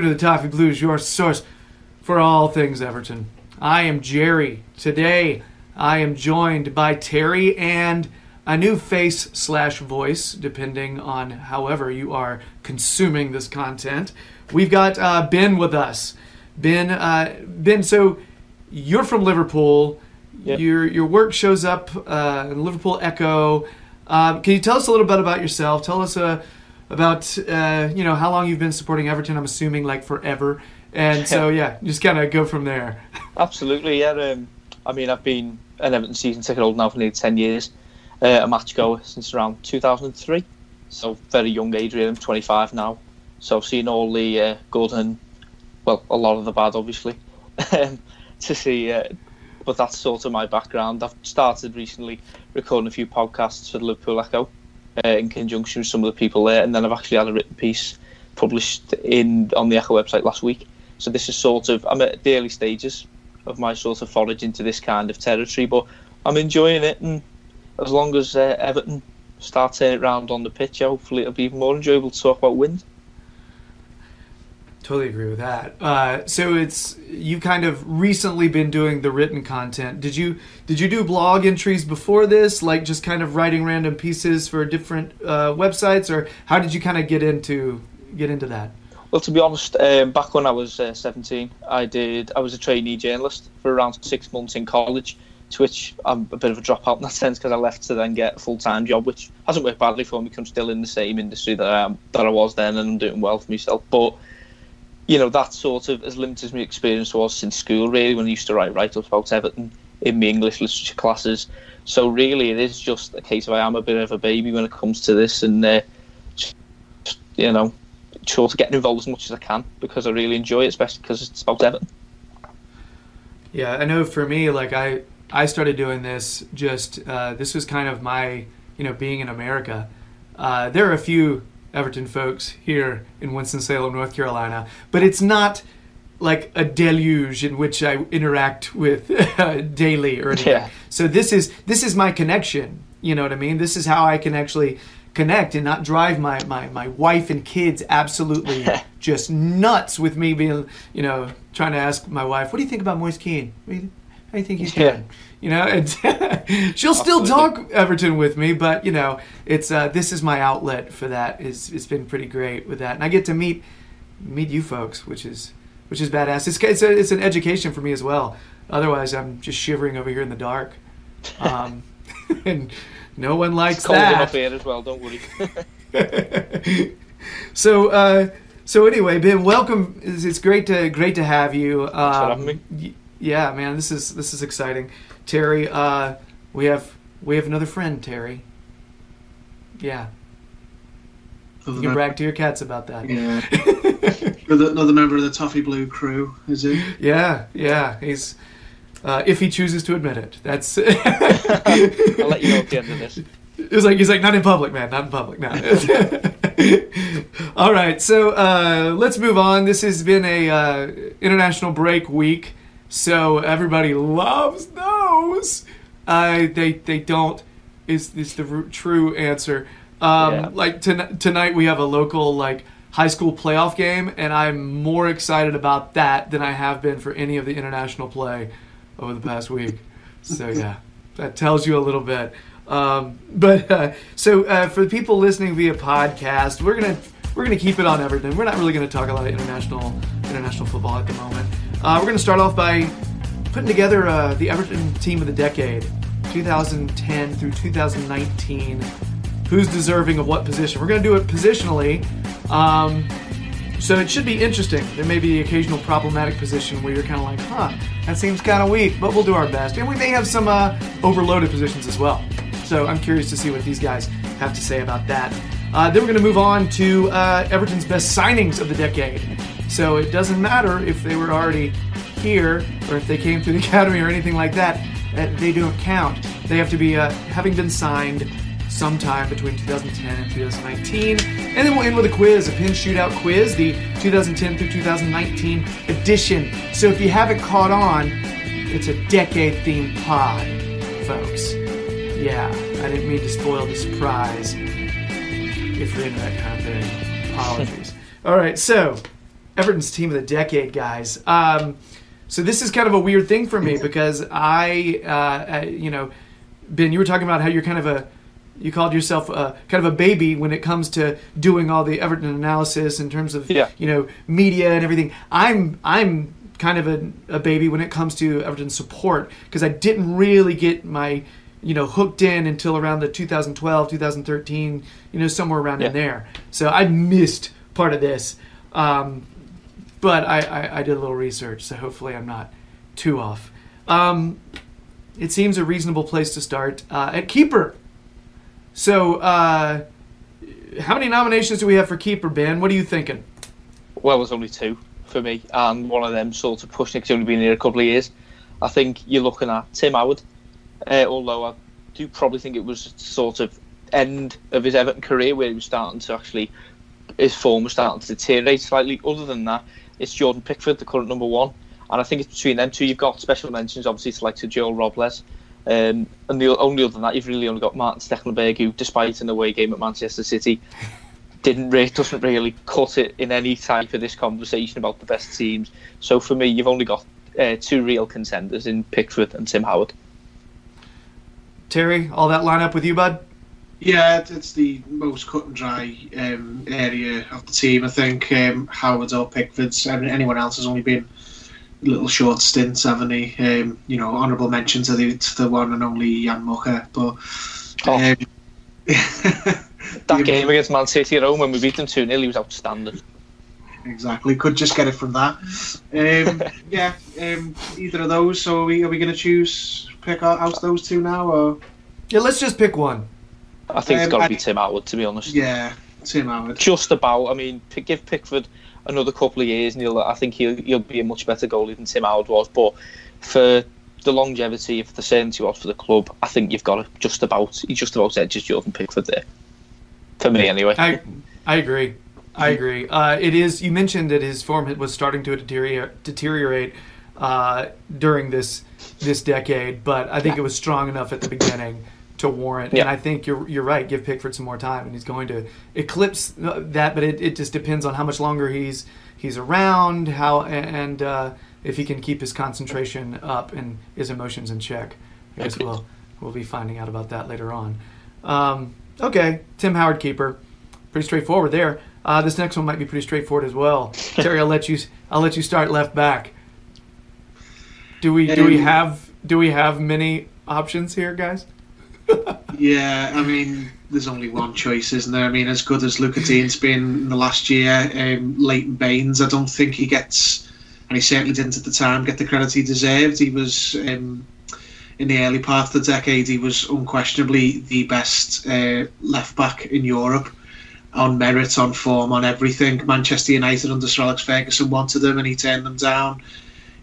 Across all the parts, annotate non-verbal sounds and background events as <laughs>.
Welcome to the Toffee Blues, your source for all things Everton. I am Jerry. Today, I am joined by Terry and a new face slash voice, depending on however you are consuming this content. We've got uh, Ben with us. Ben, uh, Ben. So you're from Liverpool. Yep. Your your work shows up uh, in Liverpool Echo. Um, can you tell us a little bit about yourself? Tell us uh, about uh, you know how long you've been supporting Everton. I'm assuming like forever. And so yeah, just kind of go from there. <laughs> Absolutely, yeah. Um, I mean, I've been an Everton season ticket holder now for nearly 10 years, uh, a match goer since around 2003. So, very young age, really. I'm 25 now. So, I've seen all the uh, good and, well, a lot of the bad, obviously, <laughs> um, to see. Uh, but that's sort of my background. I've started recently recording a few podcasts for the Liverpool Echo uh, in conjunction with some of the people there, and then I've actually had a written piece published in on the Echo website last week. So this is sort of I'm at the early stages of my sort of forage into this kind of territory, but I'm enjoying it. And as long as uh, Everton start turning it around on the pitch, hopefully it'll be even more enjoyable to talk about wins. Totally agree with that. Uh, so it's you've kind of recently been doing the written content. Did you did you do blog entries before this, like just kind of writing random pieces for different uh, websites, or how did you kind of get into get into that? Well, to be honest, um, back when I was uh, 17, I did. I was a trainee journalist for around six months in college, to which I'm a bit of a dropout in that sense because I left to then get a full time job, which hasn't worked badly for me. 'cause I'm still in the same industry that I am, that I was then, and I'm doing well for myself. But you know, that sort of as limited as my experience was since school, really, when I used to write write ups about Everton in my English literature classes. So really, it is just a case of I am a bit of a baby when it comes to this, and uh, you know, sort of getting involved as much as I can because I really enjoy it, especially because it's about Everton. Yeah, I know for me, like I I started doing this just uh, this was kind of my you know being in America. Uh, there are a few Everton folks here in Winston Salem, North Carolina, but it's not like a deluge in which I interact with <laughs> uh, daily or anything. Yeah. So this is this is my connection. You know what I mean? This is how I can actually connect and not drive my, my, my wife and kids absolutely <laughs> just nuts with me being, you know, trying to ask my wife, what do you think about Moise Kean? What do you, how you think he's Yeah. doing? You know, and <laughs> she'll still talk Everton with me, but you know, it's uh, this is my outlet for that. It's, it's been pretty great with that, and I get to meet meet you folks, which is which is badass. It's it's, a, it's an education for me as well. Otherwise, I'm just shivering over here in the dark, um, <laughs> and no one likes It's cold that. enough here as well, don't worry. <laughs> so uh, so anyway, Ben, welcome. It's, it's great to great to have you. Um, for having me. Y- Yeah, man, this is this is exciting. Terry, uh, we have we have another friend, Terry. Yeah, you can brag to your cats about that. Yeah. <laughs> another, another member of the Toffee Blue crew, is he? Yeah, yeah, he's. Uh, if he chooses to admit it, that's. <laughs> I'll let you know at the end of this. It's like he's like not in public, man, not in public. No. <laughs> All right, so uh, let's move on. This has been a uh, international break week, so everybody loves those. Uh, they they don't is is the true answer. Um, Yeah. Like ton- tonight we have a local like high school playoff game, and I'm more excited about that than I have been for any of the international play over the past week. So yeah, that tells you a little bit. Um, but uh, so uh, for the people listening via podcast, we're gonna we're gonna keep it on Everton. We're not really gonna talk a lot of international international football at the moment. Uh, we're gonna start off by putting together uh, the Everton team of the decade, 2010 through 2019. Who's deserving of what position? We're gonna do it positionally. Um, so it should be interesting. There may be the occasional problematic position where you're kind of like, huh, that seems kind of weak, but we'll do our best. And we may have some uh, overloaded positions as well. So I'm curious to see what these guys have to say about that. Uh, then we're going to move on to uh, Everton's best signings of the decade. So it doesn't matter if they were already here or if they came through the <laughs> academy or anything like that. Uh, they don't count. They have to be uh, having been signed sometime between 2010 and 2019. And then we'll end with a quiz, a pin shootout quiz, the 2010 through 2019 edition. So if you haven't caught on, it's a decade themed pod, folks. Yeah, I didn't mean to spoil the surprise if you're into that kind of thing. Apologies. All right, so Everton's team of the decade, guys. Um, so this is kind of a weird thing for me <laughs> because I, uh, uh, you know, Ben, you were talking about how you're kind of a, you called yourself a, kind of a baby when it comes to doing all the Everton analysis in terms of, Yeah. you know, media and everything. I'm, I'm kind of a, a baby when it comes to Everton support because I didn't really get my, you know, hooked in until around the 2012, 2013, you know, somewhere around in there. So I missed part of this. Um, but I, I, I did a little research, so hopefully I'm not too off. Um, it seems a reasonable place to start uh, at keeper. So, uh, how many nominations do we have for keeper, Ben? What are you thinking? Well, there's only two for me, and one of them sort of pushing. It's only been here a couple of years. I think you're looking at Tim Howard, uh, although I do probably think it was sort of end of his Everton career where he was starting to actually his form was starting to deteriorate slightly. Other than that, it's Jordan Pickford, the current number one, and I think it's between them two. You've got special mentions, obviously, to like to Joel Robles. Um, and the only other than that, you've really only got Maarten Stekelenburg, who, despite an away game at Manchester City, <laughs> didn't really doesn't really cut it in any type of this conversation about the best teams. So for me, you've only got uh, two real contenders in Pickford and Tim Howard. Terry, all that line up with you, bud? Yeah, it's the most cut and dry um, area of the team. I think um, Howard or Pickford's and anyone else has only been little short stints, haven't he? Um, you know, honourable mention to the to the one and only Jan Mucha, but. Oh. Um, <laughs> That Yeah. game against Man City at home when we beat them 2 0, he was outstanding. Exactly, could just get it from that. Um, <laughs> yeah, um, either of those. So are we, are we going to choose pick out, out those two now, or Yeah, let's just pick one. I think it's Um, got to be Tim Howard, to be honest. yeah, Tim Howard? Just about. I mean, give Pickford another couple of years, and I think he'll, he'll be a much better goalie than Tim Howard was. But for the longevity, for the certainty he was for the club, I think you've got to just about, he just about edges Jordan Pickford there. For me, anyway. I I agree. I agree. Uh, it is. You mentioned that his form was starting to deteriorate, deteriorate uh, during this this decade, but I think it was strong enough at the beginning to warrant. Yeah. And I think you're you're right. Give Pickford some more time, and he's going to eclipse that. But it, it just depends on how much longer he's he's around, how and uh, if he can keep his concentration up and his emotions in check. I guess we'll we'll be finding out about that later on. Um, okay, Tim Howard keeper, pretty straightforward there. Uh, this next one might be pretty straightforward as well. <laughs> Terry, I'll let you I'll let you start left back. Do we do we have do we have many options here, guys? <laughs> Yeah, I mean, there's only one choice, isn't there? I mean, as good as Lucas Digne's been in the last year, um, Leighton Baines, I don't think he gets, and he certainly didn't at the time, get the credit he deserved. He was, um, in the early part of the decade, he was unquestionably the best uh, left back in Europe on merit, on form, on everything. Manchester United under Sir Alex Ferguson wanted him and he turned them down.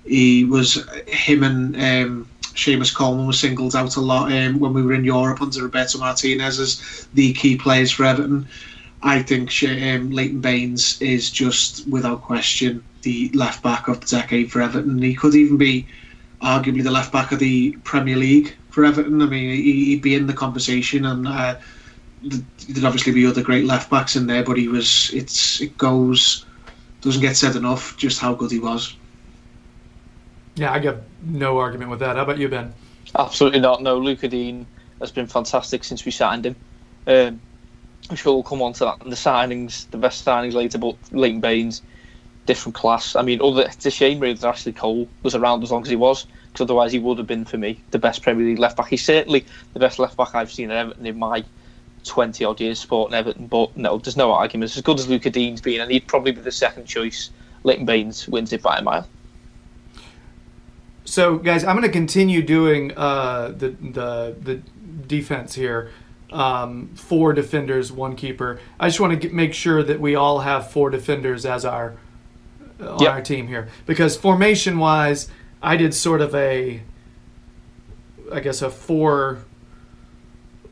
He was, him and um, Seamus Coleman was singled out a lot um, when we were in Europe under Roberto Martinez as the key players for Everton. I think um, Leighton Baines is just, without question, the left back of the decade for Everton. He could even be arguably the left back of the Premier League for Everton. I mean, he- he'd be in the conversation, and uh, there'd obviously be other great left backs in there. But he was, it's, it goes, doesn't get said enough just how good he was. Yeah, I got no argument with that. How about you, Ben? Absolutely not. No, Lucas Digne has been fantastic since we signed him. Um, I'm sure we'll come on to that And the signings, the best signings later, but Leighton Baines, different class. I mean, other, it's a shame really that Ashley Cole was around as long as he was, because otherwise he would have been, for me, the best Premier League left back. He's certainly the best left back I've seen at Everton in my 20 odd years supporting Everton, but no, there's no argument. As good as Lucas Digne's been, and he'd probably be the second choice, Leighton Baines wins it by a mile. So, guys, I'm going to continue doing uh, the the the defense here. Um, four defenders, one keeper. I just want to get, make sure that we all have four defenders as our on Yep. our team here because formation wise, I did sort of a, I guess a four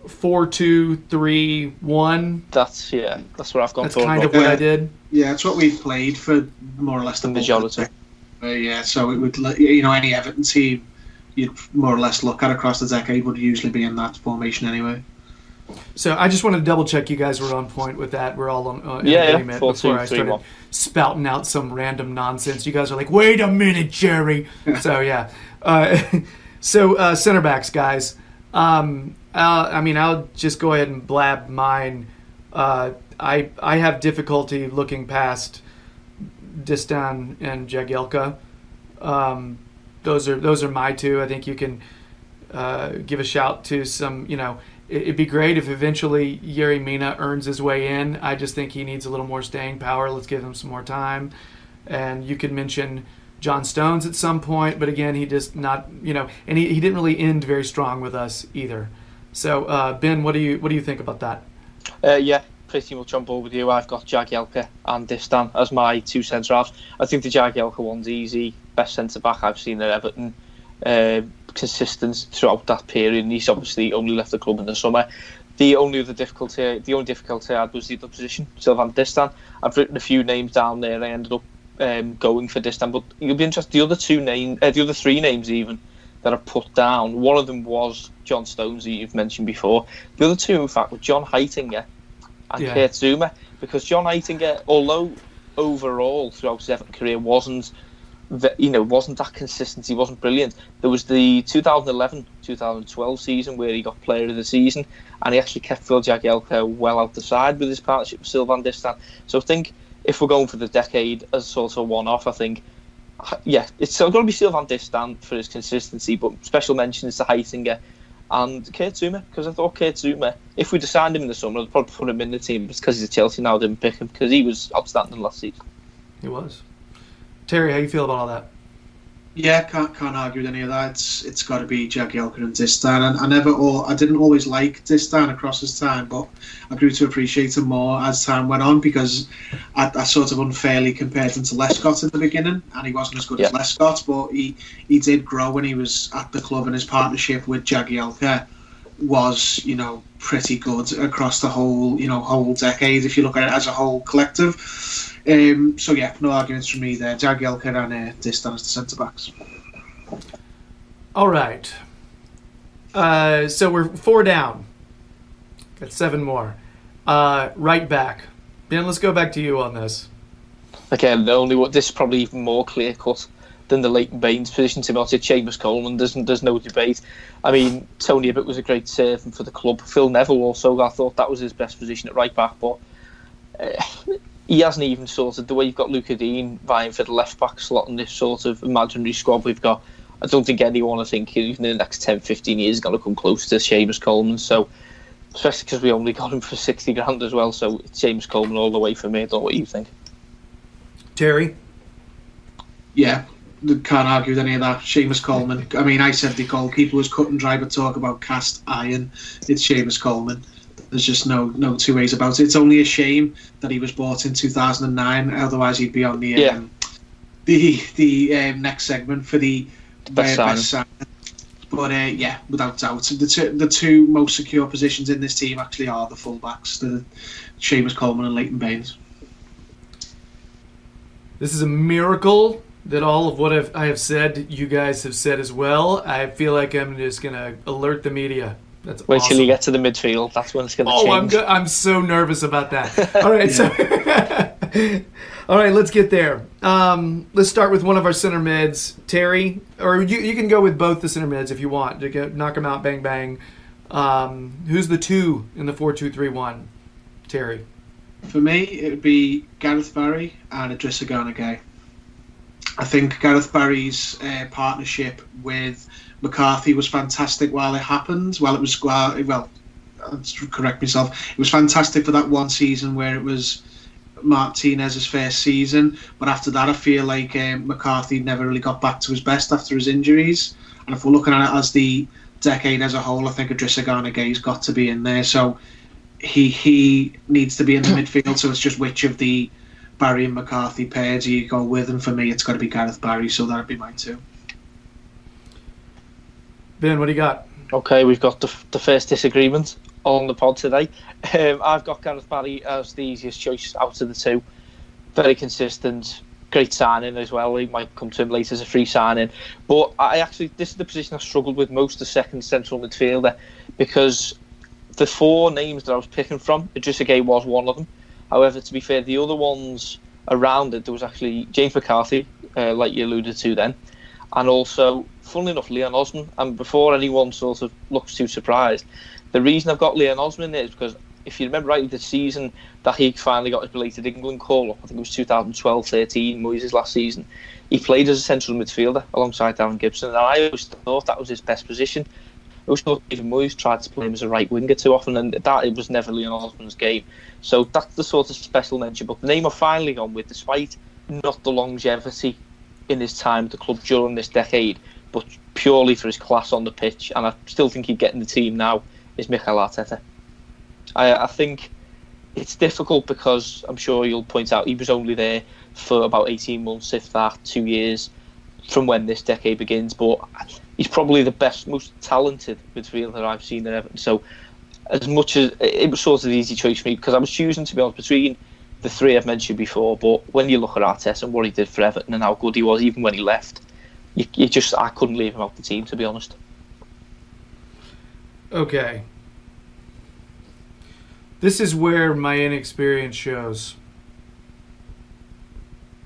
four two three one. That's yeah, that's what I've gone That's for. kind of but what I did. Yeah, it's what we've played for more or less the majority. time. Uh, yeah, so it would, you know, any Everton team you'd more or less look at across the decade would usually be in that formation anyway. So I just wanted to double check you guys were on point with that. We're all on uh, in Yeah, yeah. agreement Four, before two, I started one. spouting out some random nonsense. You guys are like, "Wait a minute, Jerry." <laughs> so yeah. Uh, <laughs> so uh, center backs, guys. Um, I mean, I'll just go ahead and blab mine. Uh, I I have difficulty looking past Distin and Jagielka. Um, those are those are my two. I think you can uh, give a shout to some. You know, it, it'd be great if eventually Yerry Mina earns his way in. I just think he needs a little more staying power. Let's give him some more time. And you could mention John Stones at some point, but again, he just not. You know, and he, he didn't really end very strong with us either. So uh, Ben, what do you what do you think about that? Uh, yeah, pretty much on board with you. I've got Jagielka and Distin as my two centre halves. I think the Jagielka one's easy. Best centre back I've seen at Everton. Uh, consistent throughout that period. He's obviously only left the club in the summer. The only other difficulty, the only difficulty I had was the other position, Sylvain Distin. I've written a few names down there. I ended up um, going for Distin, but you'll be interested. The other two names, uh, the other three names even that I put down. One of them was John Stones, that you've mentioned before. The other two, in fact, were John Heitinga and Yeah. Kurt Zouma, because John Heitinga, although overall throughout his career wasn't, you know, wasn't that consistent, he wasn't brilliant. There was the 2011-2012 season where he got Player of the Season, and he actually kept Phil Jagielka well out the side with his partnership with Sylvain Distin. So I think if we're going for the decade as sort of one-off, I think yeah, it's still going to be Sylvain Distin for his consistency, but special mentions to Heitinga and Kurt Zouma because I thought Kurt Zouma, if we'd signed him in the summer, I'd probably put him in the team. Because he's a Chelsea now, I didn't pick him because he was outstanding last season. He was. Terry, how you feel about all that? Yeah, can't can't argue with any of that. It's it's got to be Jagielka and Distin. And I never, all I didn't always like Distin across his time, but I grew to appreciate him more as time went on because I, I sort of unfairly compared him to Lescott in the beginning, and he wasn't as good as Yeah. Lescott, but he he did grow when he was at the club, and his partnership with Jagielka was you know pretty good across the whole you know whole decade if you look at it as a whole collective. Um, so yeah, no arguments from me there. Jagielka and uh, Distin as the centre backs. All right. Uh, so we're four down. Got seven more. Uh, right back. Ben, let's go back to you on this. Again, the only what this is probably even more clear cut than the Leighton Baines position. To be honest, it's Seamus Coleman. There's, there's no debate. I mean, Tony Hibbert was a great servant for the club. Phil Neville also, I thought that was his best position at right back, but uh, he hasn't even sorted the way you've got Lucas Digne vying for the left back slot in this sort of imaginary squad we've got. I don't think anyone, I think, even in the next 10, 15 years is going to come close to Seamus Coleman. So, especially because we only got him for 60 grand as well. So, it's James Coleman all the way for me. I don't know what you think. Terry? Yeah, can't argue with any of that. Seamus Coleman. I mean, I said the goalkeeper was cut and dry, but talk about cast iron. It's Seamus Coleman. There's just no no two ways about it. It's only a shame that he was bought in 2009. Otherwise, he'd be on the Yeah. um, the the um, next segment for the Best uh, best sign. But uh, yeah, without doubt, the two, the two most secure positions in this team actually are the fullbacks, the Seamus Coleman and Leighton Baines. This is a miracle that all of what I've, I have said, you guys have said as well. I feel like I'm just going to alert the media. That's Wait awesome. till you get to the midfield. That's when it's going to Oh, I'm change. go- I'm so nervous about that. <laughs> All right, so <laughs> all right, let's get there. Um, let's start with one of our center mids, Terry, or you you can go with both the center mids if you want to get, knock them out, bang bang. Um, who's the two in the four two three one? Terry. For me, it would be Gareth Barry and Idrissa Gana Gueye. I think Gareth Barry's uh, partnership with McCarthy was fantastic while it happened. While it was well, well, let's correct myself. It was fantastic for that one season where it was Martinez's first season, but after that, I feel like um, McCarthy never really got back to his best after his injuries. And if we're looking at it as the decade as a whole, I think Idrissa Gana Gueye's got to be in there. So he he needs to be in the <laughs> midfield. So it's just which of the Barry and McCarthy pairs do you go with, and for me, it's got to be Gareth Barry. So that'd be mine too. Ben, what do you got? Okay, we've got the, the first disagreement. on the pod today. Um, I've got Gareth Barry as the easiest choice out of the two. Very consistent, great signing as well. He might come to him later as a free signing. But I actually, this is the position I struggled with most, the second central midfielder, because the four names that I was picking from, Idrissa Gueye was one of them. However, to be fair, the other ones around it, there was actually James McCarthy, uh, like you alluded to then, and also, funnily enough, Leon Osman. And before anyone sort of looks too surprised, the reason I've got Leon Osman is because if you remember rightly, the season that he finally got his belated England call up, I think it was 2012-13, Moyes' last season, he played as a central midfielder alongside Darren Gibson, and I always thought that was his best position. I always thought David Moyes tried to play him as a right winger too often, and that it was never Leon Osman's game. So that's the sort of special mention. But the name I've finally gone with, despite not the longevity in his time at the club during this decade, but purely for his class on the pitch, and I still think he'd get in the team now, is Mikel Arteta. I, I think it's difficult because I'm sure you'll point out he was only there for about 18 months, if that, two years from when this decade begins. But he's probably the best, most talented midfielder I've seen at Everton. So, as much as it was sort of the easy choice for me because I was choosing to be honest between the three I've mentioned before. But when you look at Arteta and what he did for Everton and how good he was, even when he left, you, you just I couldn't leave him out the team to be honest. Okay. This is where my inexperience shows.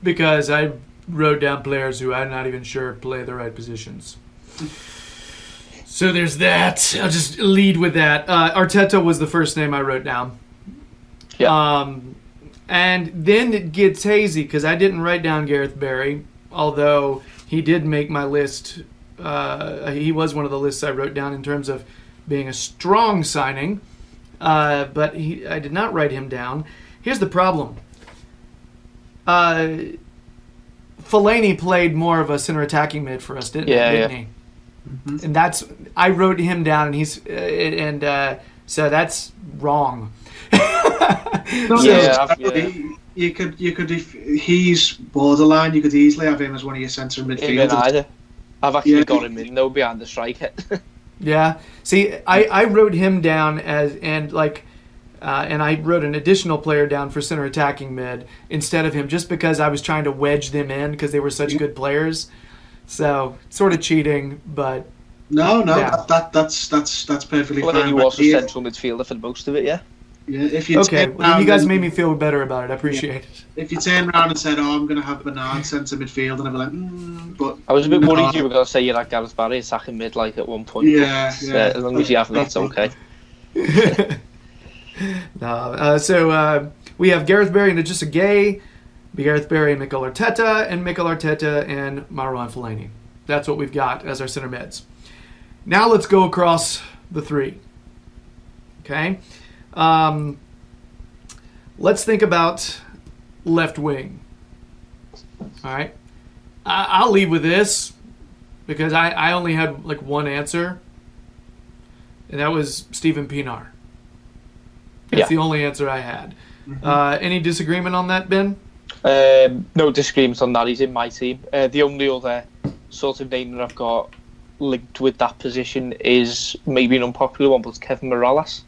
Because I wrote down players who I'm not even sure play the right positions. So there's that. I'll just lead with that. Uh, Arteta was the first name I wrote down. Yeah. Um, and then it gets hazy because I didn't write down Gareth Barry, although he did make my list. Uh, he was one of the lists I wrote down in terms of being a strong signing, uh, but he, I did not write him down. Here's the problem. Uh, Fellaini played more of a center attacking mid for us, didn't, Yeah, didn't yeah. he? And that's I wrote him down, and he's uh, and uh, so that's wrong. <laughs> No, Yeah, yeah. You- You could, you could, if he's borderline, you could easily have him as one of your centre midfielders. either. I've actually Yeah. got him in though behind the striker. <laughs> Yeah. See, I, I wrote him down as and like, uh, and I wrote an additional player down for center attacking mid instead of him, just because I was trying to wedge them in because they were such good players. So sort of cheating, but No, no, Yeah. that, that that's that's that's perfectly well, fine. then he But was a central midfielder for most of it, yeah. Yeah, if you okay. Well, you guys and- made me feel better about it. I appreciate it. If you turn around and said, "Oh, I'm going to have Bernard centre midfield," and I'd be like, mm, "But I was a bit No. worried you were going to say you like Gareth Barry attacking mid like at one point. Yeah, but, yeah. uh, as long as you have that's <laughs> okay. <laughs> no, uh, so uh, we have Gareth Barry and Idrissa Gueye, Gareth Barry and Mikel Arteta, and Mikel Arteta and Marouane Fellaini. That's what we've got as our center mids. Now let's go across the three. Okay, um, let's think about left wing. All right, I- I'll leave with this because I, I only had like one answer, and that was Steven Pienaar. That's Yeah. the only answer I had. Uh, any disagreement on that, Ben? Um, no disagreement on that. He's in my team. Uh, the only other sort of name that I've got linked with that position is maybe an unpopular one, but it's Kevin Mirallas.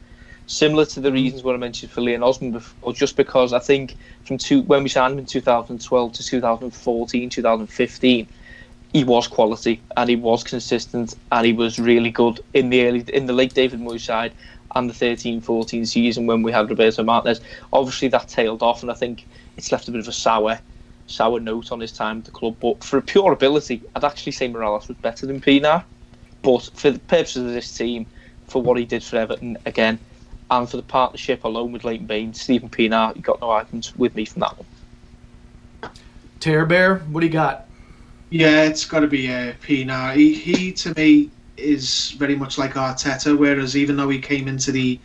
Similar to the mm-hmm. reasons what I mentioned for Leon Osman before, just because I think from two, when we signed him in 2012 to 2014, 2015, he was quality and he was consistent and he was really good in the early, in the late David Moyes side and the 13-14 season when we had Roberto Martinez. Obviously that tailed off, and I think it's left a bit of a sour, sour note on his time at the club. But for pure ability, I'd actually say Mirallas was better than Pienaar. But for the purposes of this team, for what he did for Everton again, and for the partnership alone with Leighton Baines, Steven Pienaar, you got no arguments with me from that one. Tear Bear, what do you got? Yeah, it's got to be uh, Pienaar. He, he to me is very much like Arteta. Whereas even though he came into the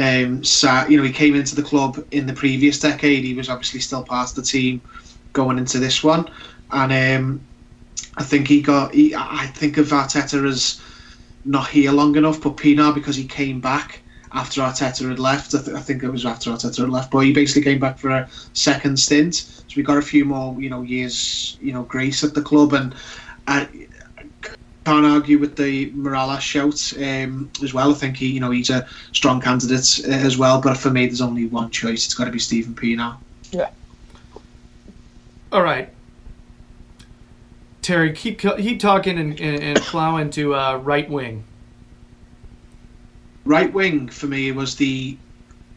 um, sa you know, he came into the club in the previous decade, he was obviously still part of the team going into this one. And um, I think he got. He, I think of Arteta as not here long enough, but Pienaar because he came back after Arteta had left. I, th- I think it was after Arteta had left, but he basically came back for a second stint. So we got a few more, you know, years, you know, grace at the club, and uh, can't argue with the Mirallas shout um, as well. I think he, you know, he's a strong candidate uh, as well. But for me, there's only one choice. It's got to be Steven Pienaar. Yeah. All right. Terry, keep keep talking and, and, and plowing to uh, right wing. Right wing for me was the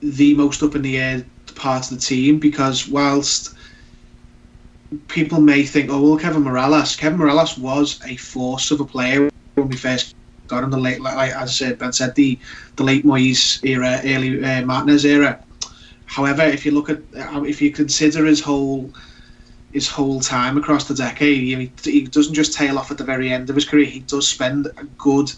the most up in the air part of the team because whilst people may think, oh well, Kevin Mirallas, Kevin Mirallas was a force of a player when we first got him. The late, like as Ben said, the the late Moyes era, early uh, Martinez era. However, if you look at if you consider his whole his whole time across the decade. He, he doesn't just tail off at the very end of his career. He does spend a good,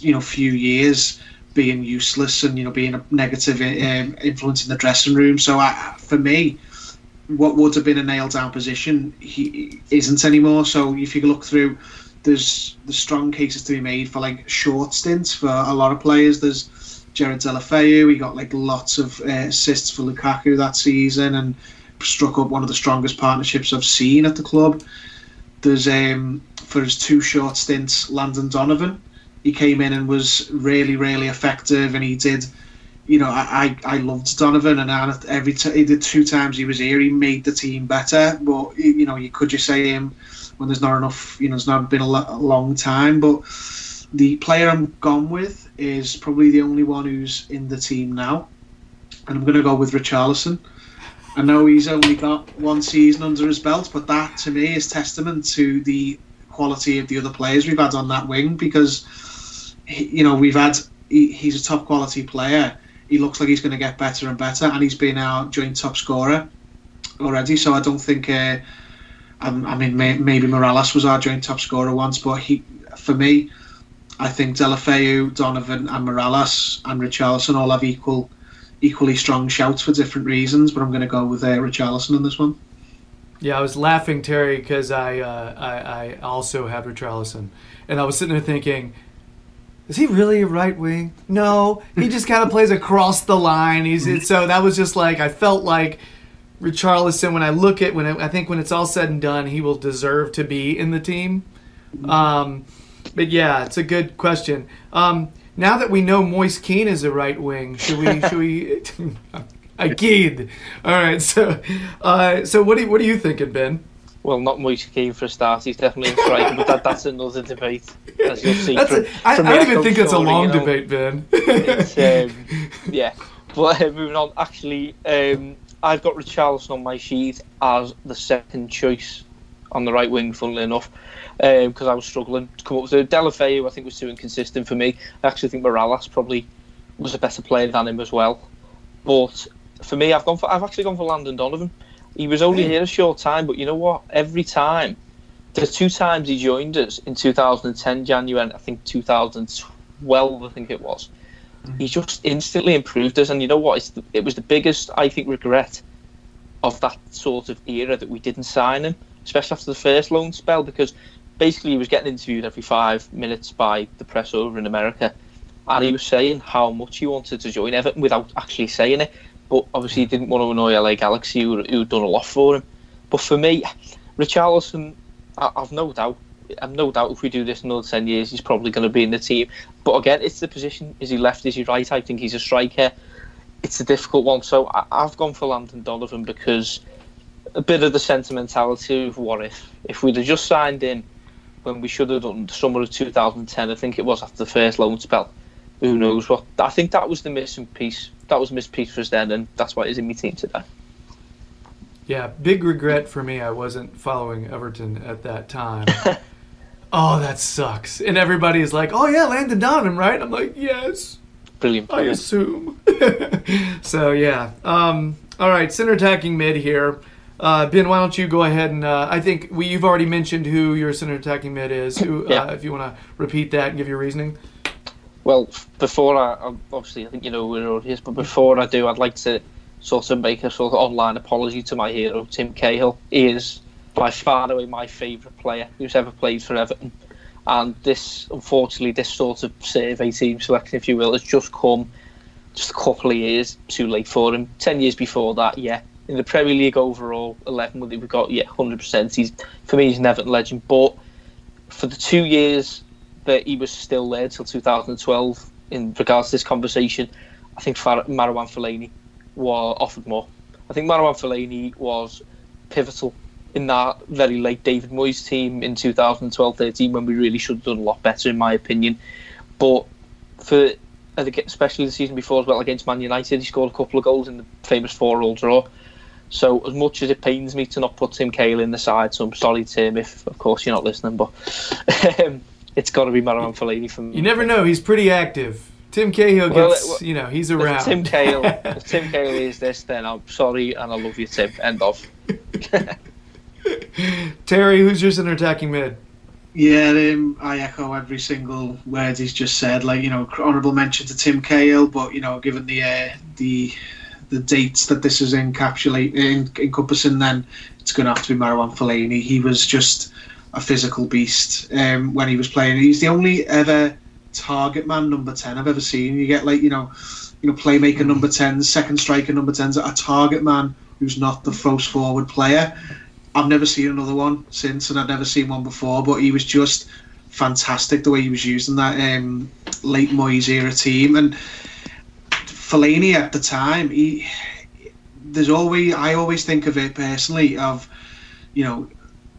you know, few years being useless and you know being a negative um, influence in the dressing room. So I, for me, what would have been a nailed down position, he isn't anymore. So if you look through, there's the strong cases to be made for like short stints for a lot of players. There's Gerard Deulofeu. He got like lots of uh, assists for Lukaku that season and struck up one of the strongest partnerships I've seen at the club. There's um, for his two short stints, Landon Donovan. He came in and was really, really effective, and he did. You know, I, I, I loved Donovan, and every t- he did two times he was here, he made the team better. But you know, you could just say him when there's not enough. You know, it's not been a, lo- a long time. But the player I'm gone with is probably the only one who's in the team now, and I'm going to go with Richarlison. I know he's only got one season under his belt, but that to me is testament to the quality of the other players we've had on that wing because you know we've had he, he's a top quality player. He looks like he's going to get better and better, and he's been our joint top scorer already. So I don't think. Uh, I, I mean, may, maybe Mirallas was our joint top scorer once, but he, for me, I think Deulofeu, Donovan, and Mirallas and Richarlison all have equal equally strong shouts for different reasons, but I'm going to go with uh, Richarlison on this one. Yeah, I was laughing, Terry, because I, uh, I I also have Richarlison, and I was sitting there thinking, is he really a right wing? No, he just kind of plays across the line. He's so that was just like I felt like Richarlison. When I look at when I think when it's all said and done, he will deserve to be in the team. Um, but yeah, it's a good question. Um, now that we know Moise Kean is a right wing, should we? should we? <laughs> Again. All right. So, uh, so what do you, what are you thinking, Ben? Well, not Moise Kean for a start. He's definitely a striker, but that, that's another debate. As you'll see, That's from, a, I, from I don't even think that's a long you know, debate, Ben. Um, <laughs> yeah. But uh, moving on, actually, um, I've got Richarlison on my sheet as the second choice on the right wing, funnily enough, because I was struggling to come up with it. Deulofeu, I think, was too inconsistent for me. I actually think Mirallas probably was a better player than him as well. But for me, I've gone for I've actually gone for Landon Donovan. He was only here a short time, but you know what? Every time, the two times he joined us in 2010 January, I think 2012, I think it was. Mm. He just instantly improved us, and you know what? It's the, it was the biggest, I think, regret of that sort of era that we didn't sign him, especially after the first loan spell, because basically he was getting interviewed every five minutes by the press over in America, and he was saying how much he wanted to join Everton without actually saying it. But obviously, he didn't want to annoy LA Galaxy, who who'd done a lot for him. But for me, Richarlison, I, I've no doubt. I've no doubt if we do this another ten years, he's probably going to be in the team. But again, it's the position: is he left? Is he right? I think he's a striker. It's a difficult one. So I, I've gone for Landon Donovan because a bit of the sentimentality of what if if we'd have just signed in when we should have done the summer of 2010. I think it was after the first loan spell. Who knows what? I think that was the missing piece. That was missing piece for us then, and that's why he's in my team today. Yeah, big regret for me. I wasn't following Everton at that time. <laughs> oh, that sucks. And everybody is like, "Oh yeah, Landon Donovan, right?" I'm like, "Yes, Brilliant I assume." <laughs> so yeah. Um, all right, center attacking mid here. Uh, ben, why don't you go ahead and uh, I think we, you've already mentioned who your center attacking mid is. Who, Yeah. uh, if you want to repeat that and give your reasoning. Well, before I obviously I think you know where it is, but before I do, I'd like to sort of make a sort of online apology to my hero Tim Cahill. He is by far away my favourite player who's ever played for Everton, and this unfortunately this sort of survey team selection, if you will, has just come just a couple of years too late for him. Ten years before that, yeah. In the Premier League overall, eleven we've got yeah, hundred percent. He's for me, he's an Everton legend. But for the two years that he was still there till 2012 in regards to this conversation, I think Far- Marouane Fellaini was offered more. I think Marouane Fellaini was pivotal in that very late David Moyes team in 2012-13 when we really should have done a lot better, in my opinion. But for especially the season before as well against Man United, he scored a couple of goals in the famous four-all draw. So as much as it pains me to not put Tim Cahill in the side, so I'm sorry Tim if of course you're not listening, but <laughs> um, it's got to be Marouane Fellaini for me. You never know. He's pretty active. Tim Cahill Well, gets, well, you know, he's around. Tim Cahill, <laughs> if Tim Cahill is this, then I'm sorry and I love you, Tim. End of. <laughs> Terry, who's your center attacking mid? Yeah, um, I echo every single word he's just said. Like you know, honourable mention to Tim Cahill, but you know, given the uh, the the dates that this is encapsulating, encompassing, then it's going to have to be Marouane Fellaini. He was just a physical beast um, when he was playing. He's the only ever target man number ten I've ever seen. You get like you know, you know, playmaker number tens, second striker number tens, a target man who's not the first forward player. I've never seen another one since, and I've never seen one before. But he was just fantastic the way he was using that um, late Moyes era team. And Fellaini at the time, he there's always I always think of it personally of you know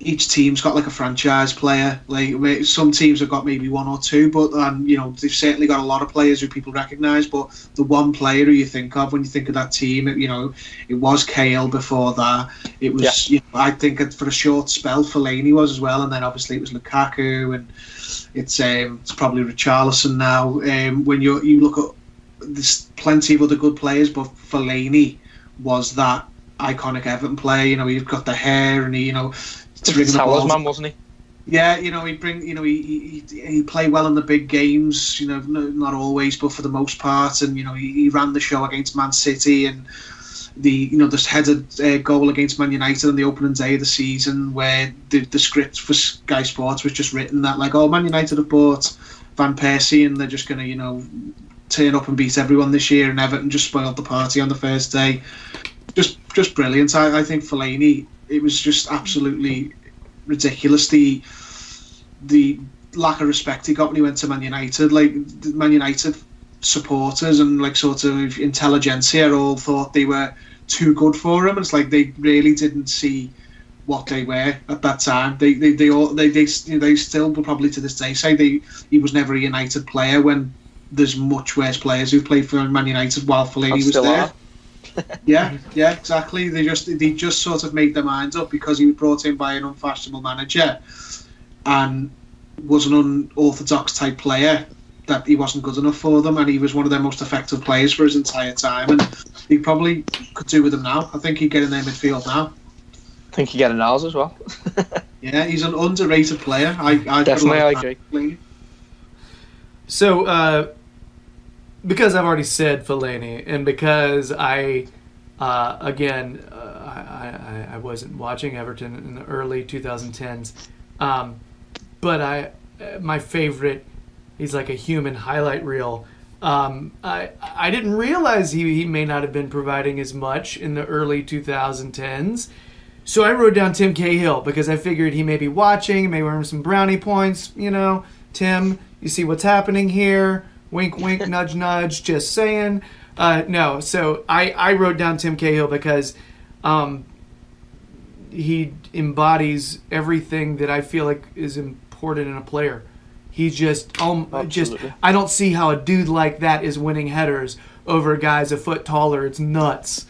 each team's got like a franchise player. Like some teams have got maybe one or two, but um, you know they've certainly got a lot of players who people recognise. But the one player who you think of when you think of that team, it, you know, it was Cahill before that. It was, you know, I think for a short spell, Fellaini was as well, and then obviously it was Lukaku, and it's um, it's probably Richarlison now. Um, when you you look at there's plenty of other good players, but Fellaini was that iconic Everton player. You know, he's got the hair, and he, you know. To ring the balls Talisman, wasn't he? yeah, you know, he bring, you know, he he, he play well in the big games. You know, not always, but for the most part. And you know, he, he ran the show against Man City and the you know this headed uh, goal against Man United on the opening day of the season, where the the script for Sky Sports was just written that like, oh, Man United have bought Van Persie and they're just gonna you know turn up and beat everyone this year, and Everton just spoiled the party on the first day. Just just brilliant. I, I think Fellaini. It was just absolutely ridiculous. The the lack of respect he got when he went to Man United. Like Man United supporters and like sort of intelligentsia all thought they were too good for him. It's like they really didn't see what they were at that time. They they they all they they, they still will probably to this day say they he was never a United player when there's much worse players who played for Man United while Fellaini was there. are. Yeah, yeah, exactly. They just they just sort of made their minds up because he was brought in by an unfashionable manager and was an unorthodox type player that he wasn't good enough for them and he was one of their most effective players for his entire time and he probably could do with them now. I think he'd get in their midfield now. I think you get an ours as well. <laughs> Yeah, he's an underrated player. I, I Definitely, I agree. So, uh, because I've already said Fellaini, and because I, uh, again, uh, I, I, I wasn't watching Everton in the early 2010s, um, but I, uh, my favorite, he's like a human highlight reel. Um, I I didn't realize he, he may not have been providing as much in the early 2010s. So I wrote down Tim Cahill because I figured he may be watching, may earn some brownie points. You know, Tim, you see what's happening here? Wink, wink, <laughs> nudge, nudge. Just saying. Uh, no, so I I wrote down Tim Cahill because um, he embodies everything that I feel like is important in a player. He just um just I don't see how a dude like that is winning headers over guys a foot taller. It's nuts.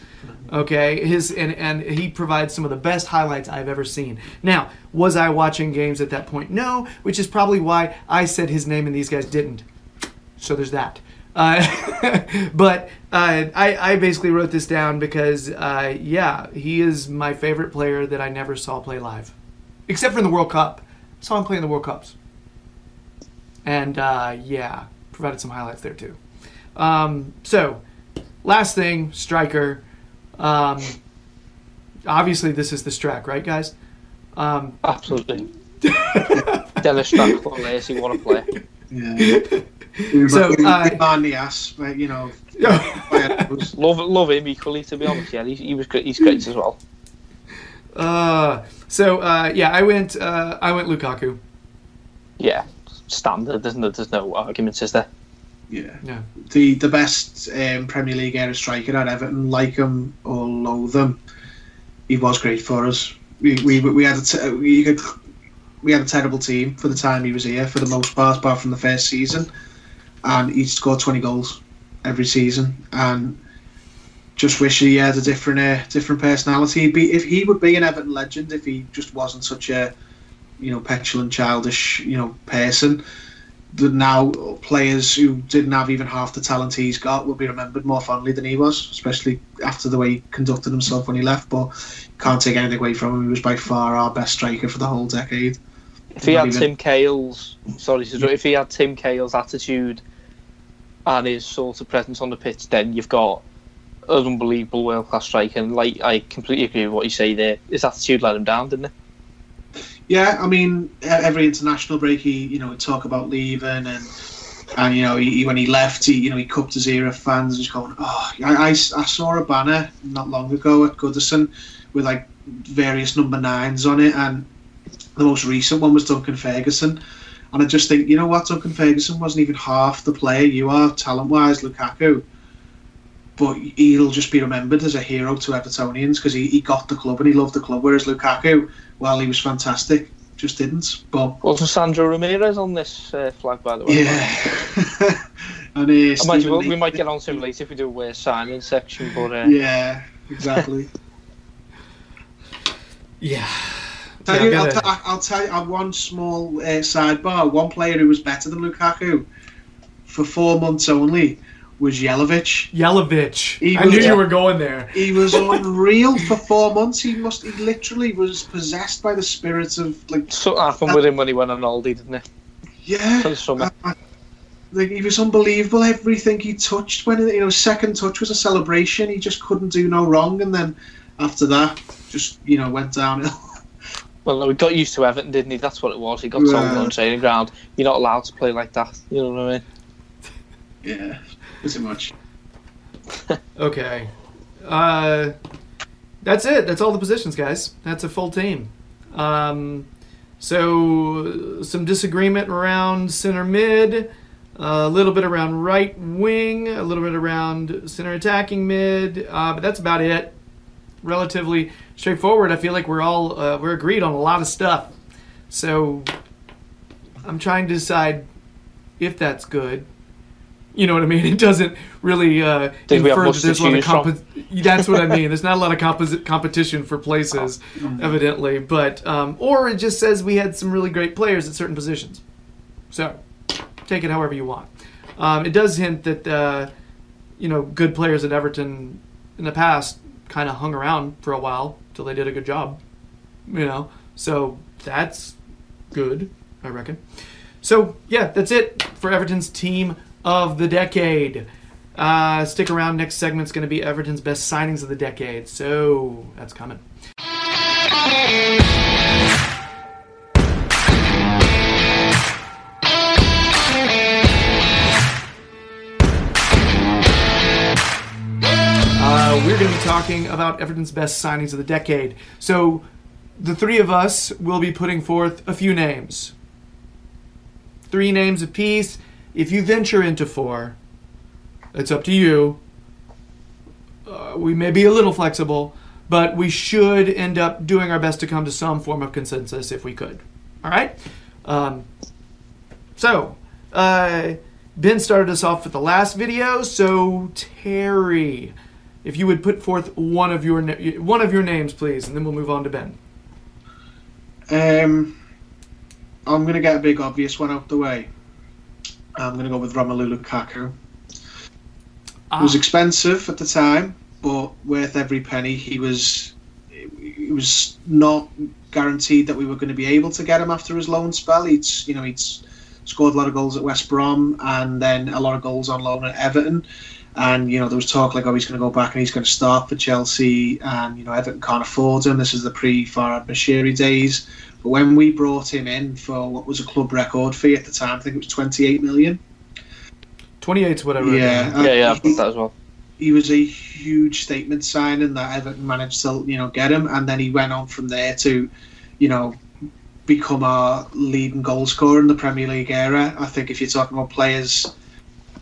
Okay, his and and he provides some of the best highlights I've ever seen. Now, was I watching games at that point? No, which is probably why I said his name and these guys didn't. So there's that. Uh, <laughs> but uh, I, I basically wrote this down because, uh, yeah, he is my favorite player that I never saw play live, except for in the World Cup. saw him play in the World Cups, and uh, yeah, provided some highlights there too. Um, so, last thing, striker. Um, obviously, this is the Strack, right, guys? Um, Absolutely. <laughs> Dennis Strackland, Lacy, what a player. Yeah. So, so, uh, on the ass, but, you know. <laughs> Love love him equally, to be honest. Yeah, he, he was great. He's great as well. uh, so uh, yeah, I went. Uh, I went Lukaku. Yeah, standard, isn't it? There's no arguments, is there? Yeah. Yeah. The the best um, Premier League era striker at Everton, like him or loathe him, he was great for us. We we, we had a t- we could we had a terrible team for the time he was here for the most part, apart from the first season, and he scored twenty goals every season. And just wish he had a different uh, different personality. He'd be if he would be an Everton legend if he just wasn't such a you know petulant, childish you know person. The now players who didn't have even half the talent he's got will be remembered more fondly than he was, especially after the way he conducted himself when he left. But can't take anything away from him. He was by far our best striker for the whole decade. If he Not had even- Tim Cahill's, sorry, if he had Tim Cahill's attitude and his sort of presence on the pitch, then you've got an unbelievable world class striker. And like, I completely agree with what you say there. His attitude let him down, didn't it? Yeah, I mean, every international break, he you know would talk about leaving, and and you know he, he- when he left, he you know he cupped his ear at fans, just going, oh, I, I, I saw a banner not long ago at Goodison with like various number nines on it, and the most recent one was Duncan Ferguson, and I just think, you know what, Duncan Ferguson wasn't even half the player you are talent wise, Lukaku. But he'll just be remembered as a hero to Evertonians because he, he got the club and he loved the club. Whereas Lukaku, while he was fantastic, just didn't. But Wasn't Sandro Ramirez on this uh, flag, by the way? yeah, <laughs> and uh, I might, well, we might get on to him later if we do a worst signing section, but uh, Yeah, exactly. <laughs> <laughs> Yeah. Tell Yeah, you, I I'll, t- I'll tell you uh, one small uh, sidebar. One player who was better than Lukaku for four months only was Jelavic. Jelavic. He I was- knew you were going there. <laughs> He was unreal for four months. He must. He literally was possessed by the spirits of like. something happened with him when he went on holiday, didn't it? Yeah. For the summer. I- I- like he was unbelievable. Everything he touched, when you know, second touch was a celebration. He just couldn't do no wrong. And then after that, just you know, went downhill. <laughs> Well, no, he got used to Everton, didn't he? That's what it was. He got told Yeah. on training ground, you're not allowed to play like that. You know what I mean? <laughs> yeah, pretty much. <laughs> Okay. Uh, that's it. That's all the positions, guys. That's a full team. Um, so some disagreement around center mid, a little bit around right wing, a little bit around center attacking mid, uh, but that's about it. Relatively straightforward. I feel like we're all uh, we're agreed on a lot of stuff. So I'm trying to decide if that's good. You know what I mean? <laughs> It doesn't really uh, Think we have infer that there's a lot of choose from. compo- That's what I mean. There's not a lot of composi- <laughs> competition for places, evidently. But um, or it just says we had some really great players at certain positions. So take it however you want. Um, it does hint that uh, you know good players at Everton in the past kind of hung around for a while till they did a good job. You know, so that's good, I reckon. So yeah, that's it for Everton's team of the decade. Uh, stick around. Next segment's going to be Everton's best signings of the decade. So that's coming. Talking about Everton's best signings of the decade. So, the three of us will be putting forth a few names. Three names apiece. If you venture into four, it's up to you. Uh, we may be a little flexible, but we should end up doing our best to come to some form of consensus if we could. All right? Um, so, uh, Ben started us off with the last video, so Terry, if you would put forth one of your one of your names, please, and then we'll move on to Ben. Um, I'm going to get a big obvious one out the way. I'm going to go with Romelu Lukaku. It Ah, was expensive at the time, but worth every penny. He was, it was not guaranteed that we were going to be able to get him after his loan spell. He'd, you know, he'd scored a lot of goals at West Brom and then a lot of goals on loan at Everton. And you know there was talk like, oh, he's going to go back and he's going to start for Chelsea, and you know Everton can't afford him. This is the pre-Farhad Moshiri days. But when we brought him in for what was a club record fee at the time, I think it was 28 million. 28's what I wrote Yeah, yeah, yeah, uh, I've got that as well. he was a huge statement signing that Everton managed to, you know, get him, and then he went on from there to, you know, become our leading goal scorer in the Premier League era. I think if you're talking about players,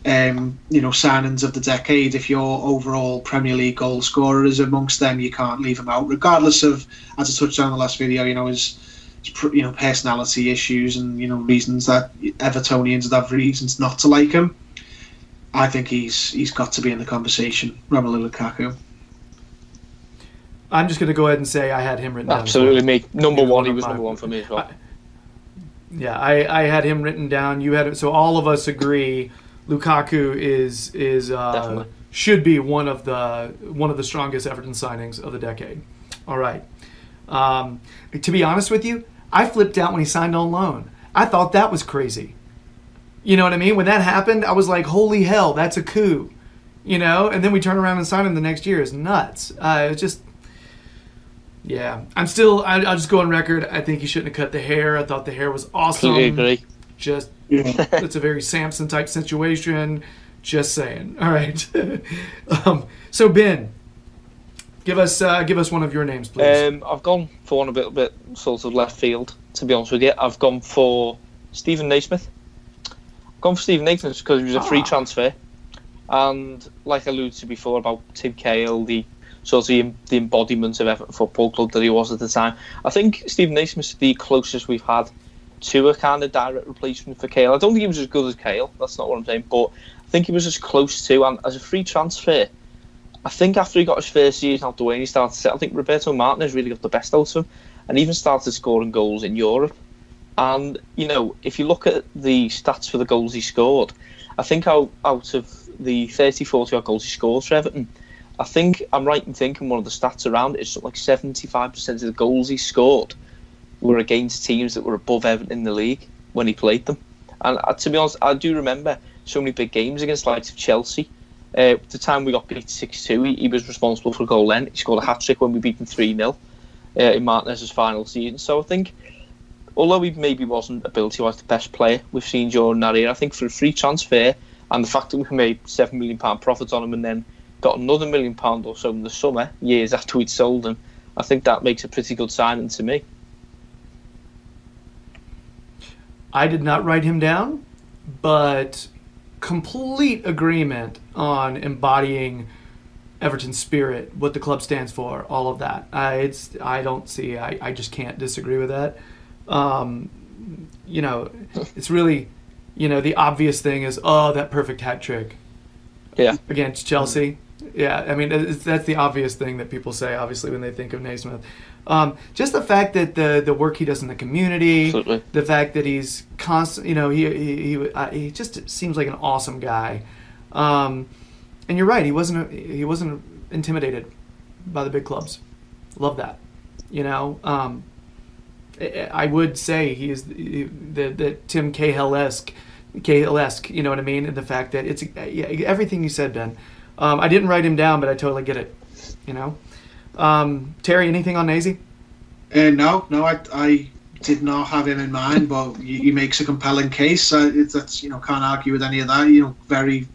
um, you know, signings of the decade, if your overall Premier League goal scorer is amongst them, you can't leave him out, regardless of, as I touched on in the last video, you know, his, his you know personality issues and you know reasons that Evertonians would have reasons not to like him. I think he's he's got to be in the conversation, Romelu Lukaku. I'm just going to go ahead and say I had him written down. Absolutely, me. Number one, he was my- number one for me as well. Yeah, I, I had him written down. You had it, so all of us agree. Lukaku is is uh, should be one of the one of the strongest Everton signings of the decade. All right. Um, to be honest with you, I flipped out when he signed on loan. I thought that was crazy. You know what I mean? When that happened, I was like, "Holy hell, that's a coup!" You know. And then we turn around and sign him the next year. It's nuts. Uh, it's just yeah, I'm still. I, I'll just go on record. I think he shouldn't have cut the hair. I thought the hair was awesome. Completely agree. Just Yeah. <laughs> it's a very Samson type situation. Just saying. <laughs> All right. <laughs> um, so Ben, give us uh, give us one of your names, please. Um, I've gone for one a bit, bit sort of left field. To be honest with you, I've gone for Steven Naismith. I've gone for Steven Naismith because he was a free Ah. transfer, and like I alluded to before about Tim Cahill, the sort of the, the embodiment of Everton Football Club that he was at the time. I think Steven Naismith is the closest we've had to a kind of direct replacement for Cahill. I don't think he was as good as Cahill. That's not what I'm saying, but I think he was as close to. And as a free transfer, I think after he got his first season out the way and he started to I think Roberto Martinez really got the best out of him and even started scoring goals in Europe. And, you know, if you look at the stats for the goals he scored, I think out, out of the 30, 40 odd goals he scored for Everton, I think I'm right in thinking one of the stats around it is like 75% of the goals he scored were against teams that were above Everton in the league when he played them. And uh, to be honest, I do remember so many big games against likes of Chelsea. Uh, the time we got beat 6 2, he, he was responsible for a goal then. He scored a hat trick when we beat them 3 0 uh, in Martinez's final season. So I think, although he maybe wasn't ability wise the best player we've seen during that era, I think for a free transfer and the fact that we made £7 million profit on him and then got another million pound or so in the summer, years after we'd sold him, I think that makes a pretty good signing to me. I did not write him down, but complete agreement on embodying Everton's spirit, what the club stands for, all of that. I it's I don't see. I, I just can't disagree with that. Um, you know, <laughs> it's really, you know, the obvious thing is oh that perfect hat trick Yeah. against Chelsea. Yeah, I mean it's, that's the obvious thing that people say, obviously, when they think of Naismith. Um, just the fact that the the work he does in the community, Absolutely. the fact that he's constant, you know, he he he, uh, he just seems like an awesome guy. Um, and you're right, he wasn't he wasn't intimidated by the big clubs. Love that. You know, um, I would say he is the, the, the Tim Cahill esque, Cahill esque. You know what I mean? And the fact that it's yeah, everything you said, Ben. Um, I didn't write him down, but I totally get it. You know, um, Terry, anything on Nazy? Uh, no, no, I, I did not have him in mind, but he, he makes a compelling case. Uh, it's, that's you know can't argue with any of that. You know, very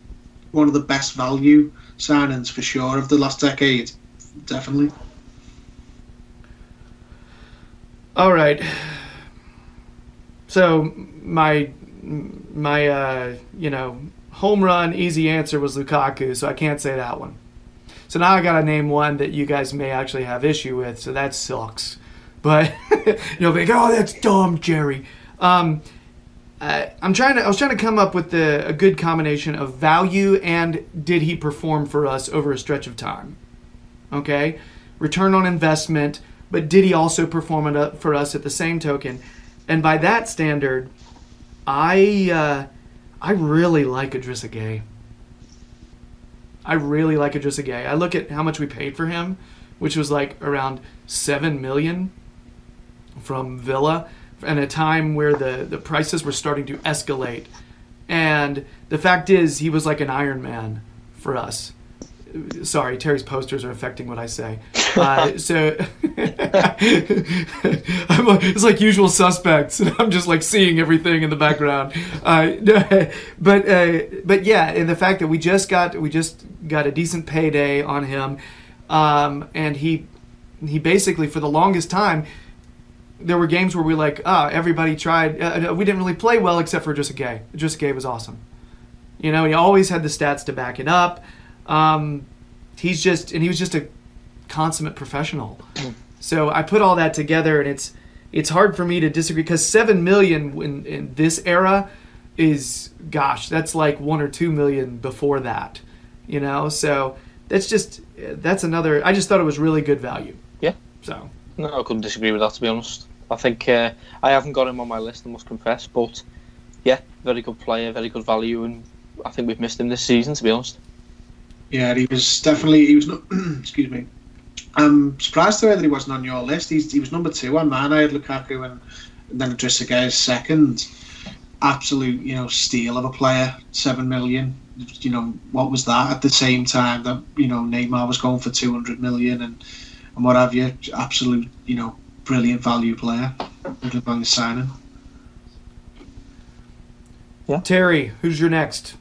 one of the best value signings for sure of the last decade, definitely. All right. So my my uh, you know home run easy answer was Lukaku, so I can't say that one. So now I got to name one that you guys may actually have issue with. So that sucks. But <laughs> you'll be like, oh, that's dumb, Jerry. Um, I, I'm trying to. I was trying to come up with the, a good combination of value and did he perform for us over a stretch of time? Okay, return on investment, but did he also perform it for us at the same token? And by that standard, I uh, I really like Idrissa Gueye. I really like Idrissa Gueye. I look at how much we paid for him, which was like around seven million from Villa, at a time where the, the prices were starting to escalate. And the fact is, he was like an Iron Man for us. Sorry, Terry's posters are affecting what I say. <laughs> Uh, so <laughs> I'm like, it's like usual suspects, and <laughs> I'm just like seeing everything in the background. Uh, but uh, but yeah, and the fact that we just got we just got a decent payday on him, um, and he he basically for the longest time there were games where we like, ah, everybody tried. Uh, we didn't really play well except for just a Gueye. Just Gueye was awesome. You know, he always had the stats to back it up. Um, he's just, and he was just a consummate professional. So I put all that together, and it's it's hard for me to disagree because seven million in, in this era is, gosh, that's like one or two million before that. You know, so that's just that's another. I just thought it was really good value. Yeah. So No, I couldn't disagree with that. To be honest, I think uh, I haven't got him on my list. I must confess, but yeah, very good player, very good value, and I think we've missed him this season. To be honest, Yeah, he was definitely he was. not. <clears throat> excuse me. I'm surprised to hear that he wasn't on your list. He's, he was number two on mine. I had Lukaku and, and then Idrissa Gueye is second. Absolute, you know, steal of a player. Seven million. You know what was that at the same time that you know Neymar was going for two hundred million and and what have you. Absolute, you know, brilliant value player. Hundred million signing. Yeah. Terry, who's your next?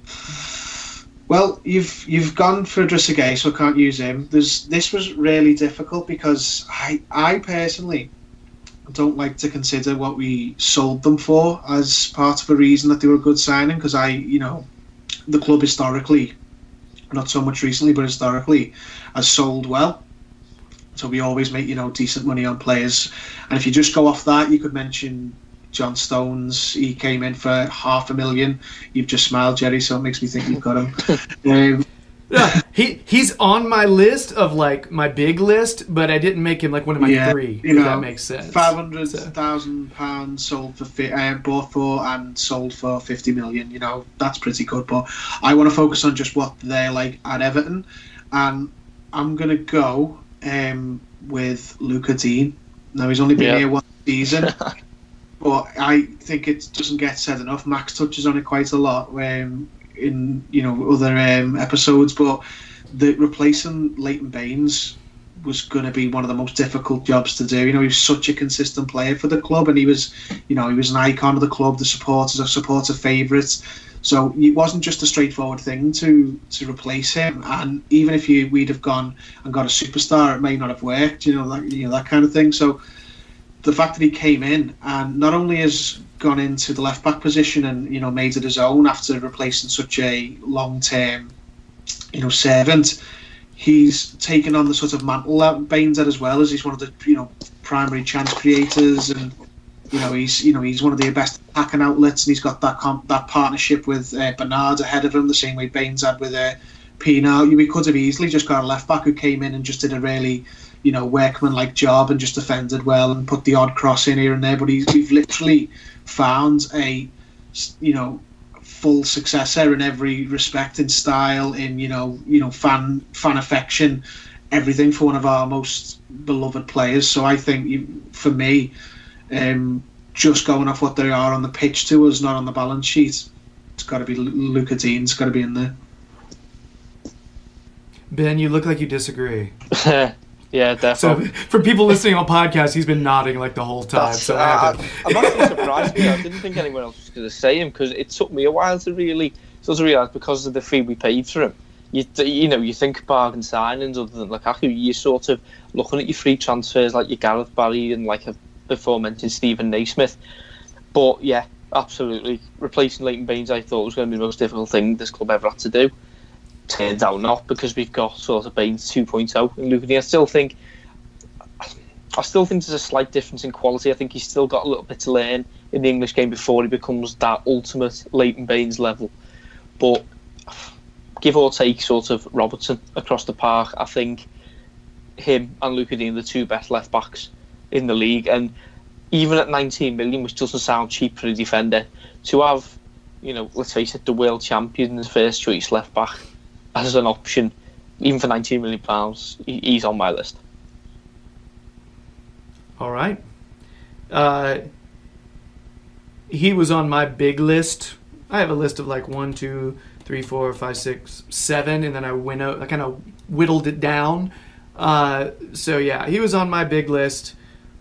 Well, you've you've gone for Idrissa Gueye, so I can't use him. There's this was really difficult because I I personally don't like to consider what we sold them for as part of a reason that they were a good signing because I you know the club historically, not so much recently, but historically, has sold well. So we always make you know decent money on players, and if you just go off that, you could mention John Stones. He came in for half a million. You've just smiled, Jerry, so it makes me think you've got him. <laughs> um, Yeah, he he's on my list of like my big list, but I didn't make him like one of my Yeah, three. you if know, that makes sense. Five hundred So- pounds sold for fi- uh, bought for and sold for fifty million. You know that's pretty good. But I want to focus on just what they're like at Everton, and I'm gonna go um, with Lucas Digne. Now he's only been Yeah. here one season, <laughs> but I think it doesn't get said enough. Max touches on it quite a lot um, in you know other um, episodes, but the replacing Leighton Baines was going to be one of the most difficult jobs to do. You know, he was such a consistent player for the club, and he was, you know, he was an icon of the club. The supporters are supporter favourites. So it wasn't just a straightforward thing to to replace him. And even if you we'd have gone and got a superstar, it may not have worked. You know, that you know that kind of thing. So the fact that he came in and not only has gone into the left back position and you know made it his own after replacing such a long term, you know, servant he's taken on the sort of mantle that Baines had as well as he's one of the you know primary chance creators and you know he's you know he's one of the best attacking outlets and he's got that comp- that partnership with uh, Bernard ahead of him the same way Baines had with uh, Pienaar. We could have easily just got a left back who came in and just did a really you know workman like job and just defended well and put the odd cross in here and there but he's we've literally found a you know full successor in every respect in style in you know you know fan fan affection everything for one of our most beloved players so i think you, for me um just going off what they are on the pitch to us not on the balance sheet it's got to be Lu- Lucas Digne it's got to be in there Ben, you look like you disagree. <laughs> yeah, So definitely. for people listening on podcast, he's been nodding like the whole time. That's, so uh, I had to- I'm actually surprised. Me. I didn't think anyone else was going to say him because it took me a while to really sort of realise because of the fee we paid for him. You, you know, you think bargain signings other than Lukaku, you're sort of looking at your free transfers like your Gareth Barry and like a before mentioned Steven Naismith. But yeah, absolutely replacing Leighton Baines, I thought was going to be the most difficult thing this club ever had to do. Turns out not because we've got sort of Baines 2.0 and Luke. I still think I still think there's a slight difference in quality. I think he's still got a little bit to learn in the English game before he becomes that ultimate Leighton Baines level. But give or take, sort of Robertson across the park, I think him and Lucas Digne are the two best left backs in the league. And even at 19 million, which doesn't sound cheap for a defender, to have, you know, let's face it, the world champion's first choice left back as an option, even for 19 million pounds, he's on my list. All right. Uh, he was on my big list. I have a list of like one, two, three, four, five, six, seven, and then I went out. I kind of whittled it down. Uh, so yeah, he was on my big list.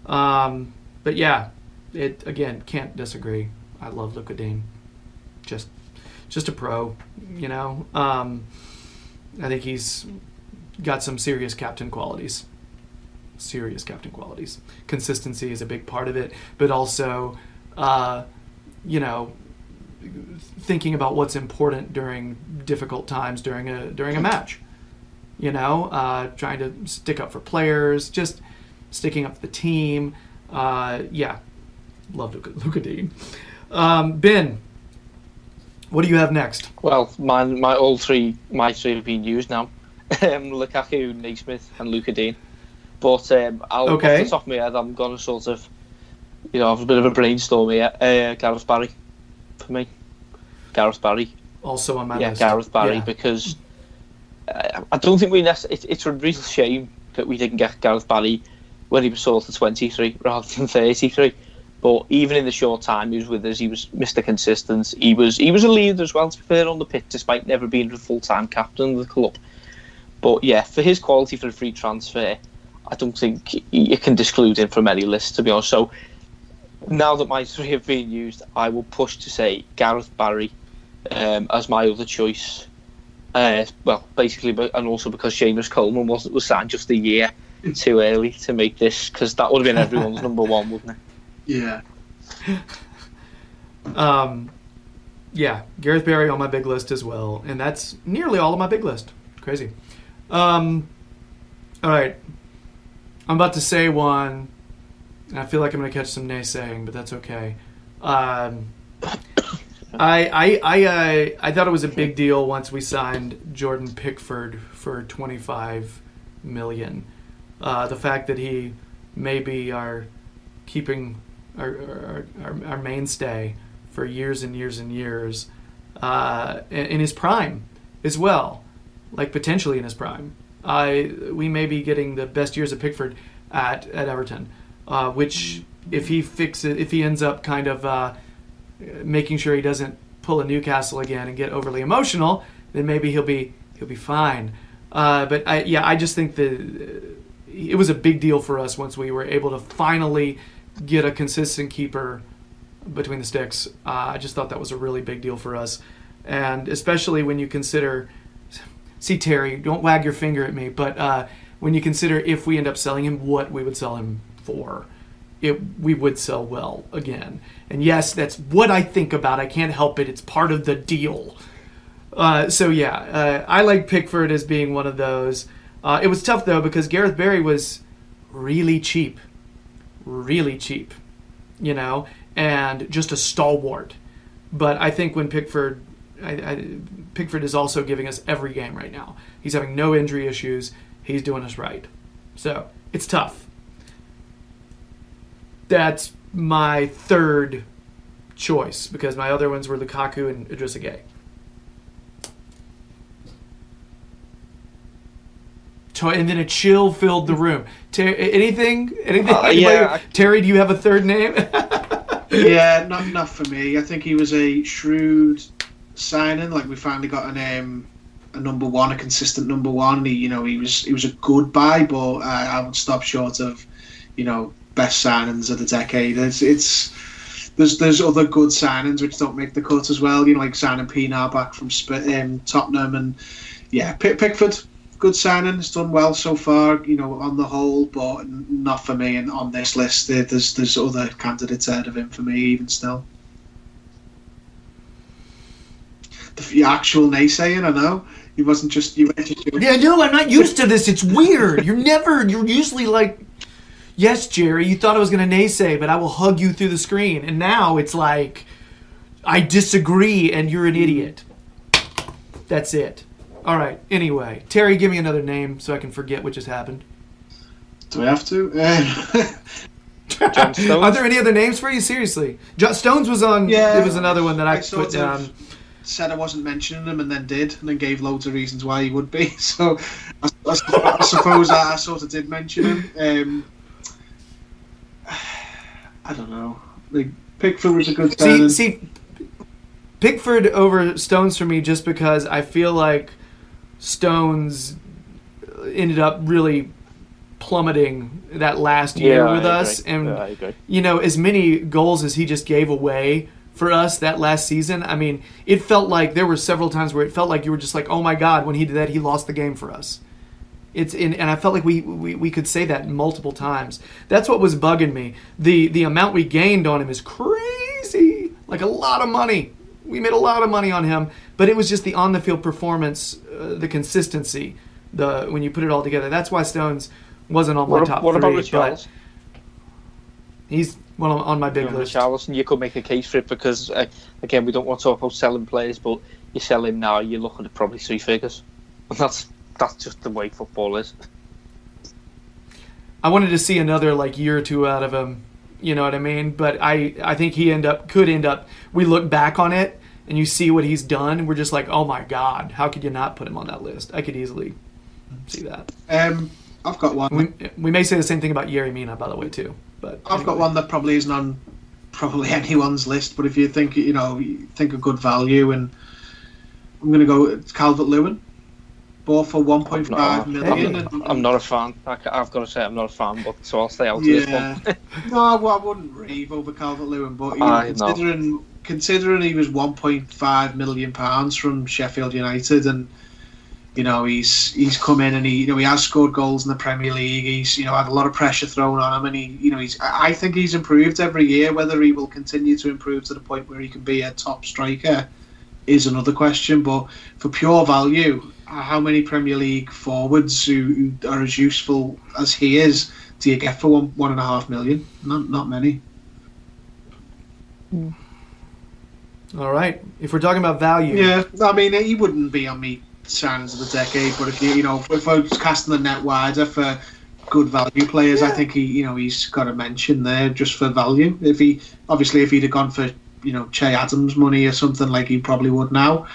Um, but yeah, it again can't disagree. I love Lucas Digne. Just, just a pro, you know. Um, I think he's got some serious captain qualities. serious captain qualities. Consistency is a big part of it, but also, uh, you know, thinking about what's important during difficult times during a during a match. You know, uh, trying to stick up for players, just sticking up for the team. Uh, yeah, love Luca, Lucas Digne. Um, ben, what do you have next? Well, my my all three my three have been used now. <laughs> um, Lukaku, Naismith, and Lucas Digne. But um, I'll, Okay. off the top of my head, I'm gonna sort of, you know, have a bit of a brainstorm here. Uh, Gareth Barry, for me. Gareth Barry. Also on my yeah, list. Gareth Barry, Yeah. because uh, I don't think we. Nec- it, it's a real shame that we didn't get Gareth Barry when he was sort of 23 rather than 33. But even in the short time he was with us, he was Mr. Consistent. He was he was a leader as well, to be fair, on the pitch, despite never being a full time captain of the club. But yeah, for his quality for a free transfer, I don't think you can disclude him from any list, to be honest. So now that my <laughs> three have been used, I will push to say Gareth Barry um, as my other choice. Uh, well, basically, but, and also because Seamus Coleman was was signed just a year <laughs> too early to make this, because that would have been everyone's number one, wouldn't it? Yeah. <laughs> Um, yeah, Gareth Barry on my big list as well, and that's nearly all of my big list. Crazy. Um, all right, I'm about to say one, and I feel like I'm going to catch some naysaying, but that's okay. Um, <coughs> I I I uh, I thought it was a big deal once we signed Jordan Pickford for 25 million. Uh, the fact that he may be our keeping our, our, our, mainstay for years and years and years uh, in, in his prime as well, like potentially in his prime. I we may be getting the best years of Pickford at at Everton, uh, which if he fixes if he ends up kind of uh, making sure he doesn't pull a Newcastle again and get overly emotional, then maybe he'll be he'll be fine. Uh, but I, yeah, I just think that it was a big deal for us once we were able to finally get a consistent keeper between the sticks. Uh, I just thought that was a really big deal for us, and especially when you consider. See Terry, don't wag your finger at me, but uh, when you consider if we end up selling him, what we would sell him for, it we would sell well again. And yes, that's what I think about. I can't help it. It's part of the deal. Uh, so yeah, uh, I like Pickford as being one of those. Uh, it was tough though because Gareth Barry was really cheap, really cheap, you know, and just a stalwart. But I think when Pickford, I, I, Pickford is also giving us every game right now. He's having no injury issues. He's doing us right. So it's tough. That's my third choice because my other ones were Lukaku and Idrissa Gueye. To- And then a chill filled the room. Ter- anything? Anything? Uh, yeah, I- Terry, do you have a third name? <laughs> yeah, not enough for me. I think he was a shrewd signing. Like we finally got an um, a number one, a consistent number one. He, you know, he was he was a good buy, but I, I would stop short of, you know, best signings of the decade. It's it's there's there's other good signings which don't make the cut as well. You know, like signing Pienaar back from um, Tottenham, and yeah, Pickford. Good signing, It's done well so far, you know, on the whole, but not for me. And on this list, there's there's other candidates ahead of him for me, even still. The actual naysaying, I know. He wasn't just you. Yeah, no, I'm not used to this. It's weird. You're never, you're usually like, yes, Jerry, you thought I was to naysay, but I will hug you through the screen. And now it's like, I disagree and you're an idiot. That's it. All right, anyway. Terry, give me another name so I can forget what just happened. Do I have to? Uh, John <laughs> Stones? Are there any other names for you? Seriously. John Stones was on, Yeah, it was another one that I, I sort put down. said I wasn't mentioning him, and then did, and then gave loads of reasons why he would be. <laughs> So I, I, I suppose I, I sort of did mention him. Um, I don't know. Like Pickford was a good See, see, Pickford over Stones for me just because I feel like Stones ended up really plummeting that last year I with us, and Yeah, you know, as many goals as he just gave away for us that last season. I mean, it felt like there were several times where it felt like you were just like, "Oh my God!" When he did that, he lost the game for us. It's in, and I felt like we, we we could say that multiple times. That's what was bugging me. The the amount we gained on him is crazy, like a lot of money. We made a lot of money on him, but it was just the on the field performance, uh, the consistency, the when you put it all together. That's why Stones wasn't on my What, top what about three. but Richarlison? He's well on, on my big You know, list. Richarlison, you could make a case for it because, uh, again, we don't want to talk about selling players, but you sell him now, you're looking at probably three figures. <laughs> And that's that's just the way football is. I wanted to see another like year or two out of him. You know what I mean? But I I think he end up could end up. We look back on it and you see what he's done, we're just like, oh my god, how could you not put him on that list? I could easily see that. Um, I've got one. We, we may say the same thing about Yerry Mina, by the way, too. But I've got one that probably isn't on probably <laughs> anyone's list, but if you think you know you think of good value, and I'm going to go it's Calvert Lewin, bought for 1.5 No, million. I'm, and- I'm not a fan. I, have got to say, I'm not a fan, but so I'll stay out of this one. <laughs> no, well, I wouldn't rave over Calvert Lewin, but you know, I know. considering considering he was 1.5 million pounds from Sheffield United, and you know he's he's come in and he you know he has scored goals in the Premier League. He's you know had a lot of pressure thrown on him, and he you know he's I think he's improved every year. Whether he will continue to improve to the point where he can be a top striker is another question. But for pure value, how many Premier League forwards who, who are as useful as he is do you get for one one and a half million? Not not many. Hmm. All right. If we're talking about value, Yeah, I mean he wouldn't be on me signings of the decade, but if you you know if I was casting the net wider for good value players, I think he you know he's got a mention there just for value. If he obviously if he'd have gone for you know Che Adams money or something like he probably would now,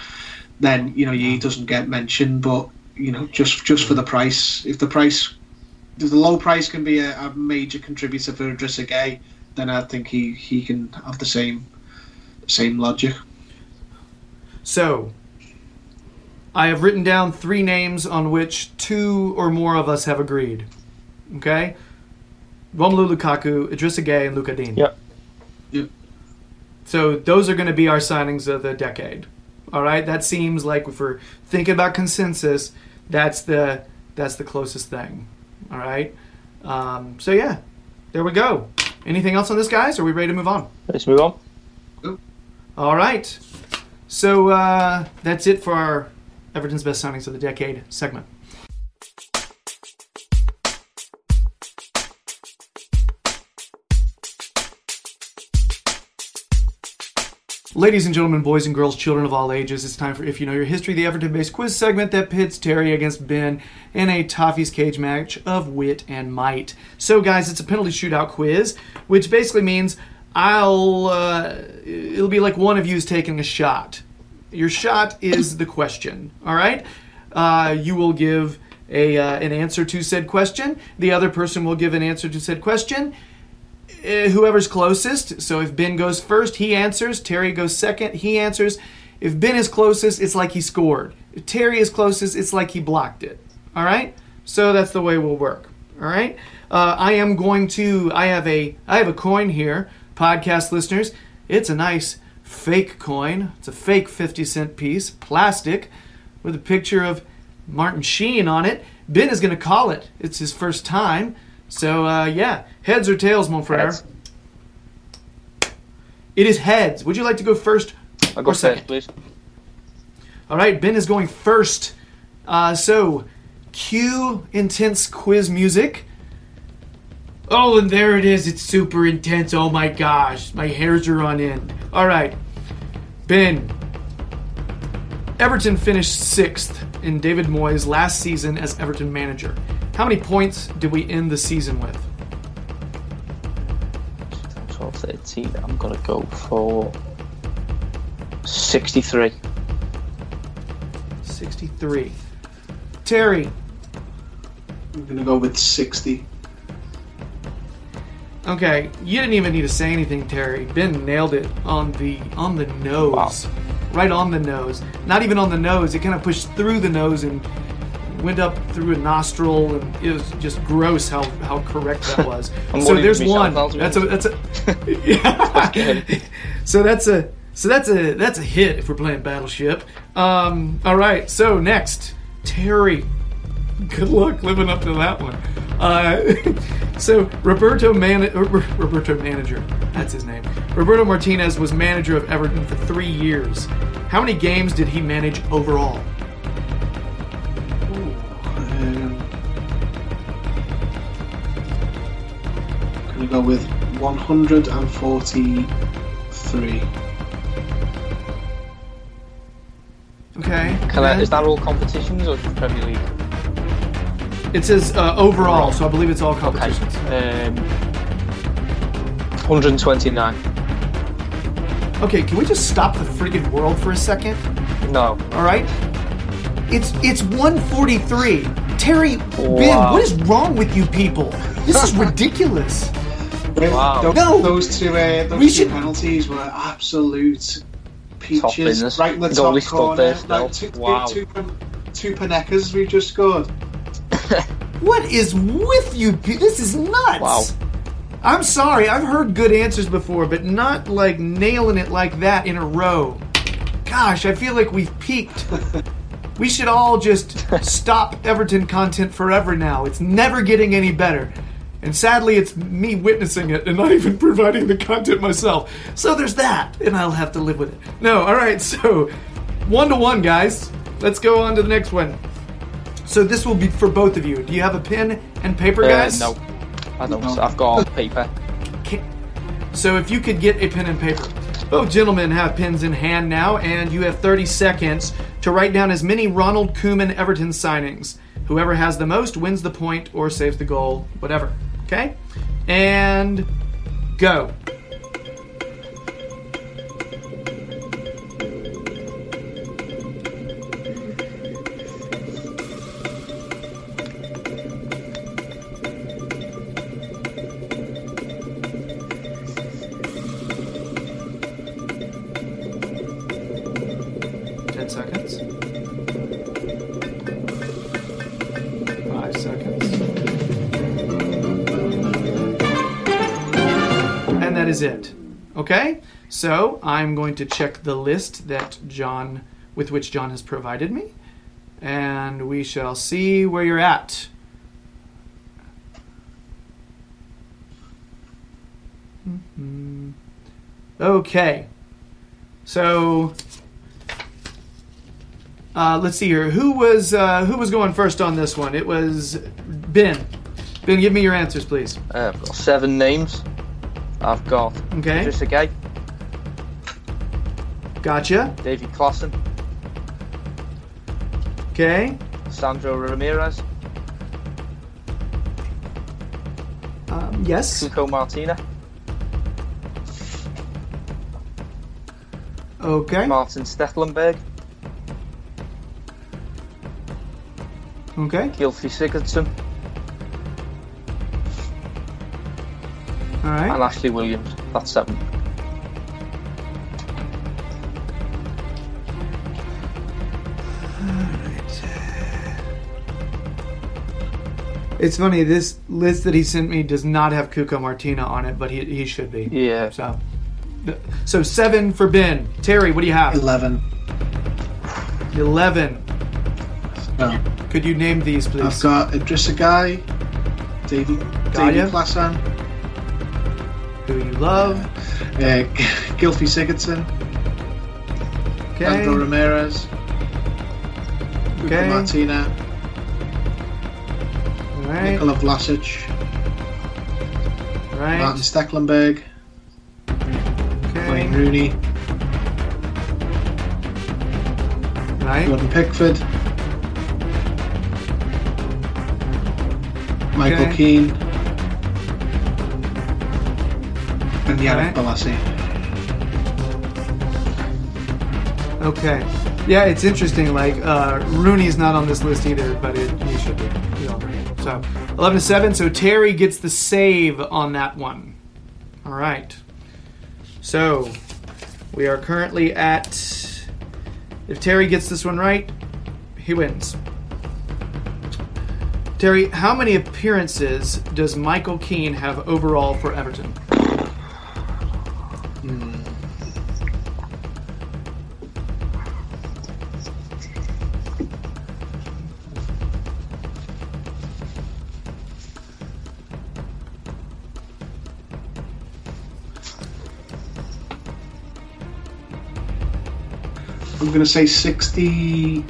then you know he doesn't get mentioned. But you know just just for the price, if the price if the low price can be a, a major contributor for Idrissa Gueye, then I think he he can have the same same logic. So, I have written down three names on which two or more of us have agreed. Okay? Romelu Lukaku, Idrissa Gueye, and Lucas Digne. Yep. Yep. So those are going to be our signings of the decade. All right, that seems like if we're thinking about consensus, that's the that's the closest thing. All right. Um, so yeah, there we go. Anything else on this, guys? Are we ready to move on? Let's move on. All right. So uh, that's it for our Everton's best signings of the decade segment. Ladies and gentlemen, boys and girls, children of all ages, it's time for If You Know Your History, the Everton based quiz segment that pits Terry against Ben in a Toffee's Cage match of wit and might. So, guys, it's a penalty shootout quiz, which basically means I'll. Uh, it'll be like one of you is taking a shot. Your shot is the question, all right? Uh, you will give a, uh, an answer to said question, the other person will give an answer to said question uh, whoever's closest. So if Ben goes first, he answers. Terry goes second, he answers. If Ben is closest, it's like he scored. If Terry is closest, it's like he blocked it. All right. So that's the way we'll work. All right. Uh, I am going to. I have a. I have a coin here, podcast listeners. It's a nice fake coin. It's a fake fifty cent piece, plastic, with a picture of Martin Sheen on it. Ben is going to call it. It's his first time. So uh, yeah, heads or tails, mon frere. Heads. It is heads. Would you like to go first I'll go or second? first, please. All right, Ben is going first. Uh, so, cue intense quiz music. Oh, and there it is. It's super intense. Oh my gosh, my hairs are on end. All right, Ben. Everton finished sixth in David Moyes' last season as Everton manager. How many points did we end the season with? 12, 13. I'm going to go for 63. 63. Terry. I'm gonna go with sixty. Okay, you didn't even need to say anything, Terry. Ben nailed it on the on the nose, right on the nose. Not even on the nose. It kind of pushed through the nose and went up through a nostril, and it was just gross how how correct that was. <laughs> So there's one. That's a that's a. <laughs> yeah. <laughs> So that's a so that's a that's a hit if we're playing Battleship. Um, all right. So next, Terry. <laughs> Good luck living up to that one. Uh, <laughs> so Roberto Man- uh, Roberto manager, that's his name. Roberto Martinez was manager of Everton for three years. How many games did he manage overall? Um, gonna go with 143. Okay. Can I, is that all competitions or just Premier League? It says uh, overall, so I believe it's all Okay. competitions. Um, 129. Okay, can we just stop the friggin' world for a second? No. All right. It's it's 143. Terry, Ben, what is wrong with you people? This is <laughs> ridiculous. Wow. Those, No. those two, uh, those We two should- penalties were absolute peaches. business. Right in the Goalie top stood corner. there. Like two, Wow. two, two, two Panenkas we've just scored. <laughs> What is with you? This is nuts. Wow. I'm sorry. I've heard good answers before, but not like nailing it like that in a row. Gosh, I feel like we've peaked. <laughs> We should all just stop Everton content forever now. It's never getting any better. And sadly, it's me witnessing it and not even providing the content myself. So there's that, and I'll have to live with it. No, all right, <laughs> so one to one, guys. Let's go on to the next one. So this will be for both of you. Do you have a pen and paper, Uh, guys? no. I don't. No. I've got <laughs> paper. Ca- So if you could get a pen and paper. Both gentlemen have pens in hand now, and you have 30 seconds to write down as many Ronald Koeman Everton signings. Whoever has the most wins the point or saves the goal, whatever. Okay? And go. So I'm going to check the list that John with which John has provided me. And we shall see where you're at. Mhm. Okay. So uh, let's see here. Who was uh, who was going first on this one? It was Ben. Ben, give me your answers, please. Uh, I've got seven names. I've got Okay. Idris Gueye, Gotcha. Davy Klaassen, Okay. Sandro Ramirez, Um, yes. Cuco Martina, Okay. Maarten Stekelenburg, Okay. Gylfi Sigurdsson, All and. Ashley Williams. That's seven. It's funny. This list that he sent me does not have Cuco Martina on it, but he, he should be. Yeah. So, so seven for Ben. Terry, what do you have? 11. Eleven. No. Could you name these, please? I've got Idrissa Gueye, Davy, Got Davy ya. Klaassen, Who you love? uh, Gylfi Sigurdsson, Okay. Sandro Ramirez, Okay. Luca Martina, All right. Nikola Vlasic, right. Maarten Stekelenburg, Wayne Rooney, Right. Jordan Pickford, Michael Okay. Keane, and. Yannick Bolasie. Okay. Yeah, it's interesting. Like uh, Rooney's not on this list either, but it, he should be. We all agree. So uh, eleven to seven. So Terry gets the save on that one. All right. So we are currently at. If Terry gets this one right, he wins. Terry, how many appearances does Michael Keane have overall for Everton? I'm going to say 64.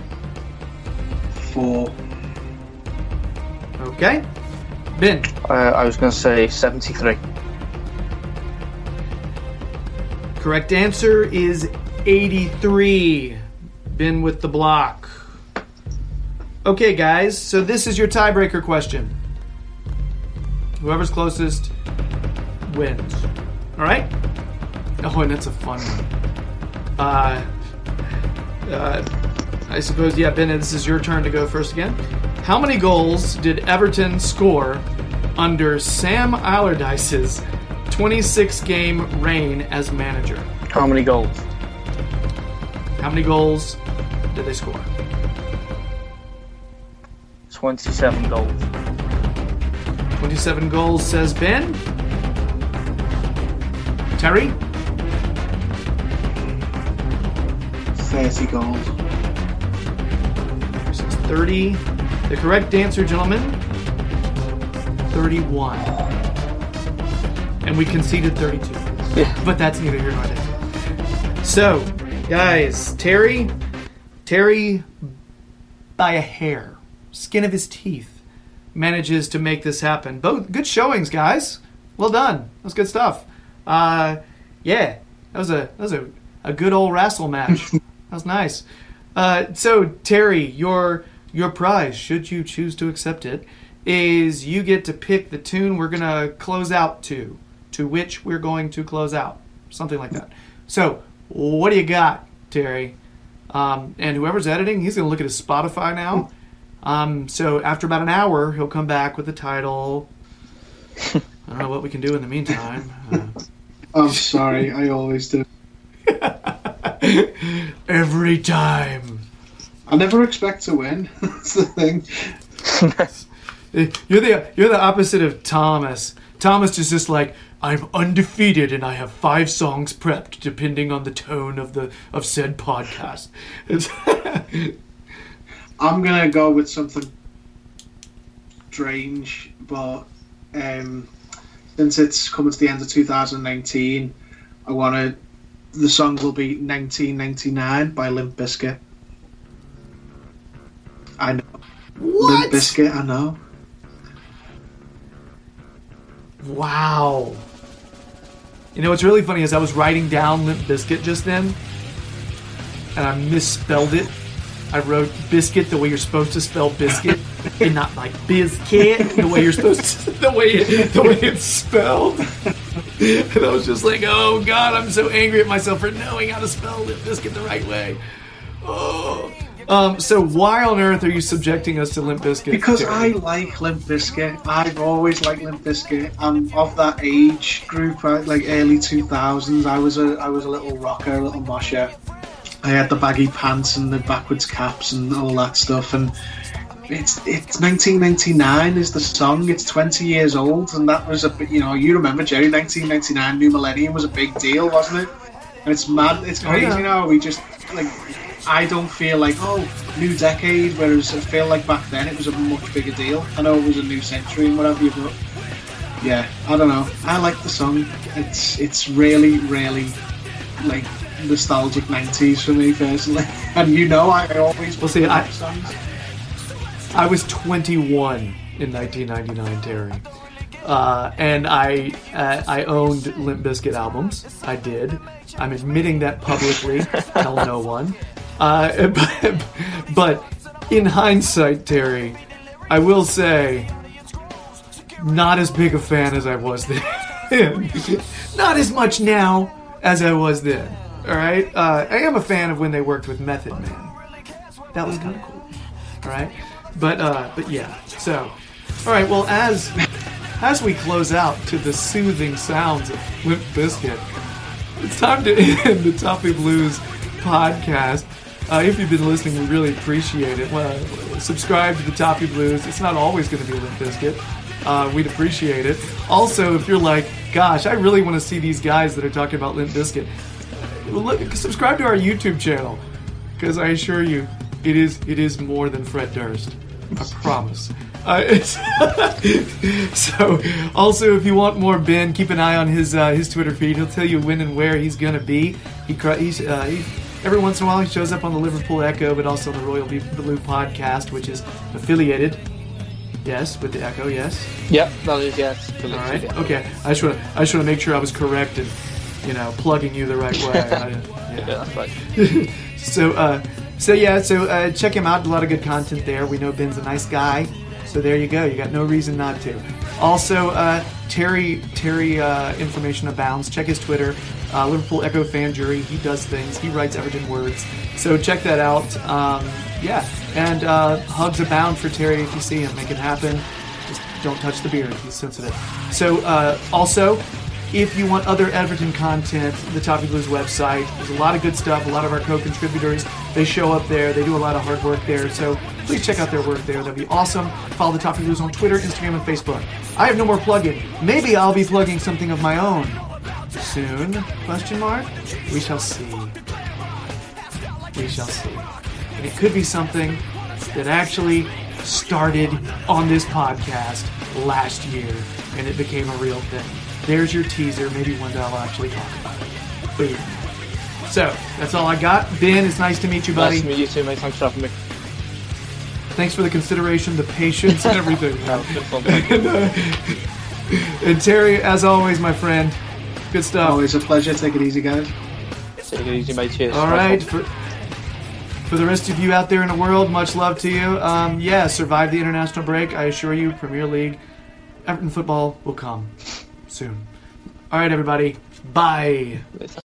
Okay. Ben. Uh, I was going to say 73. Correct answer is 83. Ben with the block. Okay, guys, so this is your tiebreaker question. Whoever's closest wins. All right? Oh, and that's a fun one. Uh, uh, I suppose, yeah, Ben, this is your turn to go first again. How many goals did Everton score under Sam Allardyce's 26 game reign as manager? How many goals? How many goals did they score? 27 goals. 27 goals, says Ben. Terry? 30 goals. Says 30. The correct answer, gentlemen, 31. And we conceded 32. Yeah. But that's neither here nor there. So, guys, Terry, Terry, by a hair, skin of his teeth, manages to make this happen. Both good showings, guys. Well done. That was good stuff. Uh, yeah, that was a that was a, a good old wrestle match. <laughs> that was nice. Uh, so Terry, your your prize, should you choose to accept it, is you get to pick the tune we're gonna close out to, to which we're going to close out, something like that. So, what do you got, Terry? Um, and whoever's editing, he's gonna look at his Spotify now. Um, so after about an hour, he'll come back with the title. <laughs> I don't know what we can do in the meantime. Uh, I'm sorry, I always do. <laughs> every time. I never expect to win. <laughs> That's the thing. <laughs> You're the you're the opposite of Thomas. Thomas is just like I'm undefeated and I have five songs prepped depending on the tone of the of said podcast. I'm gonna go with something strange, but um, since it's coming to the end of 2019, I want to. The song will be 1999 by Limp Bizkit. I know. What? Limp Bizkit, I know. Wow. You know what's really funny is I was writing down Limp Biscuit just then, and I misspelled it. I wrote biscuit the way you're supposed to spell biscuit, and not like biscuit the way you're supposed to <laughs> the way it, the way it's spelled. <laughs> And I was just like, oh god, I'm so angry at myself for knowing how to spell Limp Biscuit the right way. Oh. Um, so why on earth are you subjecting us to Limp Bizkit? Because? I like Limp Bizkit. I've always liked Limp Bizkit. I'm of that age group, like early 2000s. I was a I was a little rocker, a little mosher. I had the baggy pants and the backwards caps and all that stuff. And it's it's 1999 is the song. It's 20 years old, and that was a you know you remember Jerry 1999 New Millennium was a big deal, wasn't it? And it's mad. It's Oh, crazy yeah. now. We just like I don't feel like oh new decade, whereas I feel like back then it was a much bigger deal. I know it was a new century and whatever, but yeah, I don't know. I like the song. It's it's really really like nostalgic 90s for me personally, <laughs> and you know I always Well, see, I- songs. I was 21 in 1999, Terry, uh, and I uh, I owned Limp Bizkit albums. I did. I'm admitting that publicly. <laughs> Tell no one. Uh, <laughs> but, but in hindsight, Terry, I will say, not as big a fan as I was <laughs> then. not as much now as I was then. All right. Uh, I am a fan of when they worked with Method Man. That was kind of cool. All right. But uh, but yeah. So, all right. Well, as as we close out to the soothing sounds of Limp Bizkit, it's time to <laughs> end the Toffee Blues podcast. Uh, if you've been listening, we really appreciate it. Uh, subscribe to the Toffee Blues. It's not always going to be Limp Bizkit. Uh, we'd appreciate it. Also, if you're like, gosh, I really want to see these guys that are talking about Limp Bizkit, look, subscribe to our YouTube channel because I assure you, it is it is more than Fred Durst. I promise. Uh, <laughs> so, also, if you want more Ben, keep an eye on his uh, his Twitter feed. He'll tell you when and where he's gonna be. He he's uh, he, every once in a while he shows up on the Liverpool Echo, but also the Royal Blue podcast, which is affiliated. Yes, with the Echo. Yes. Yep, that is yes. All right. Okay. I just want to I just want to make sure I was correct and you know plugging you the right way. <laughs> I, Yeah, yeah. that's right. <laughs> So uh, so yeah. So uh, check him out. A lot of good content there. We know Ben's a nice guy. So there you go. You got no reason not to. Also, uh, Terry Terry uh, information abounds. Check his Twitter. Uh, Liverpool Echo fan jury. He does things. He writes Everton words. So check that out. Um, yeah, and uh, hugs abound for Terry if you see him. Make it happen. Just don't touch the beard. He's sensitive. So uh, also, if you want other Everton content, the Toffee Blues website. There's a lot of good stuff. A lot of our co-contributors they show up there. They do a lot of hard work there. So please check out their work there. That'd be awesome. Follow the Toffee Blues on Twitter, Instagram, and Facebook. I have no more plugging. Maybe I'll be plugging something of my own soon? Question mark. We shall see. We shall see. And it could be something that actually started on this podcast last year and it became a real thing. There's your teaser. Maybe one day I'll actually talk about it. But yeah. So, that's all I got. Ben, it's nice to meet you, buddy. Nice to meet you too, mate. Thanks for having me. Thanks for the consideration, the patience, and everything. No, it's been fun. Thank you. <laughs> and Terry, as always, my friend, good stuff. Always a pleasure. Take it easy, guys. Take it easy, mate. Cheers. All Nice right. one. For, for the rest of you out there in the world, much love to you. Um, yeah, survive the international break. I assure you, Premier League, Everton football will come soon. All right, everybody. Bye.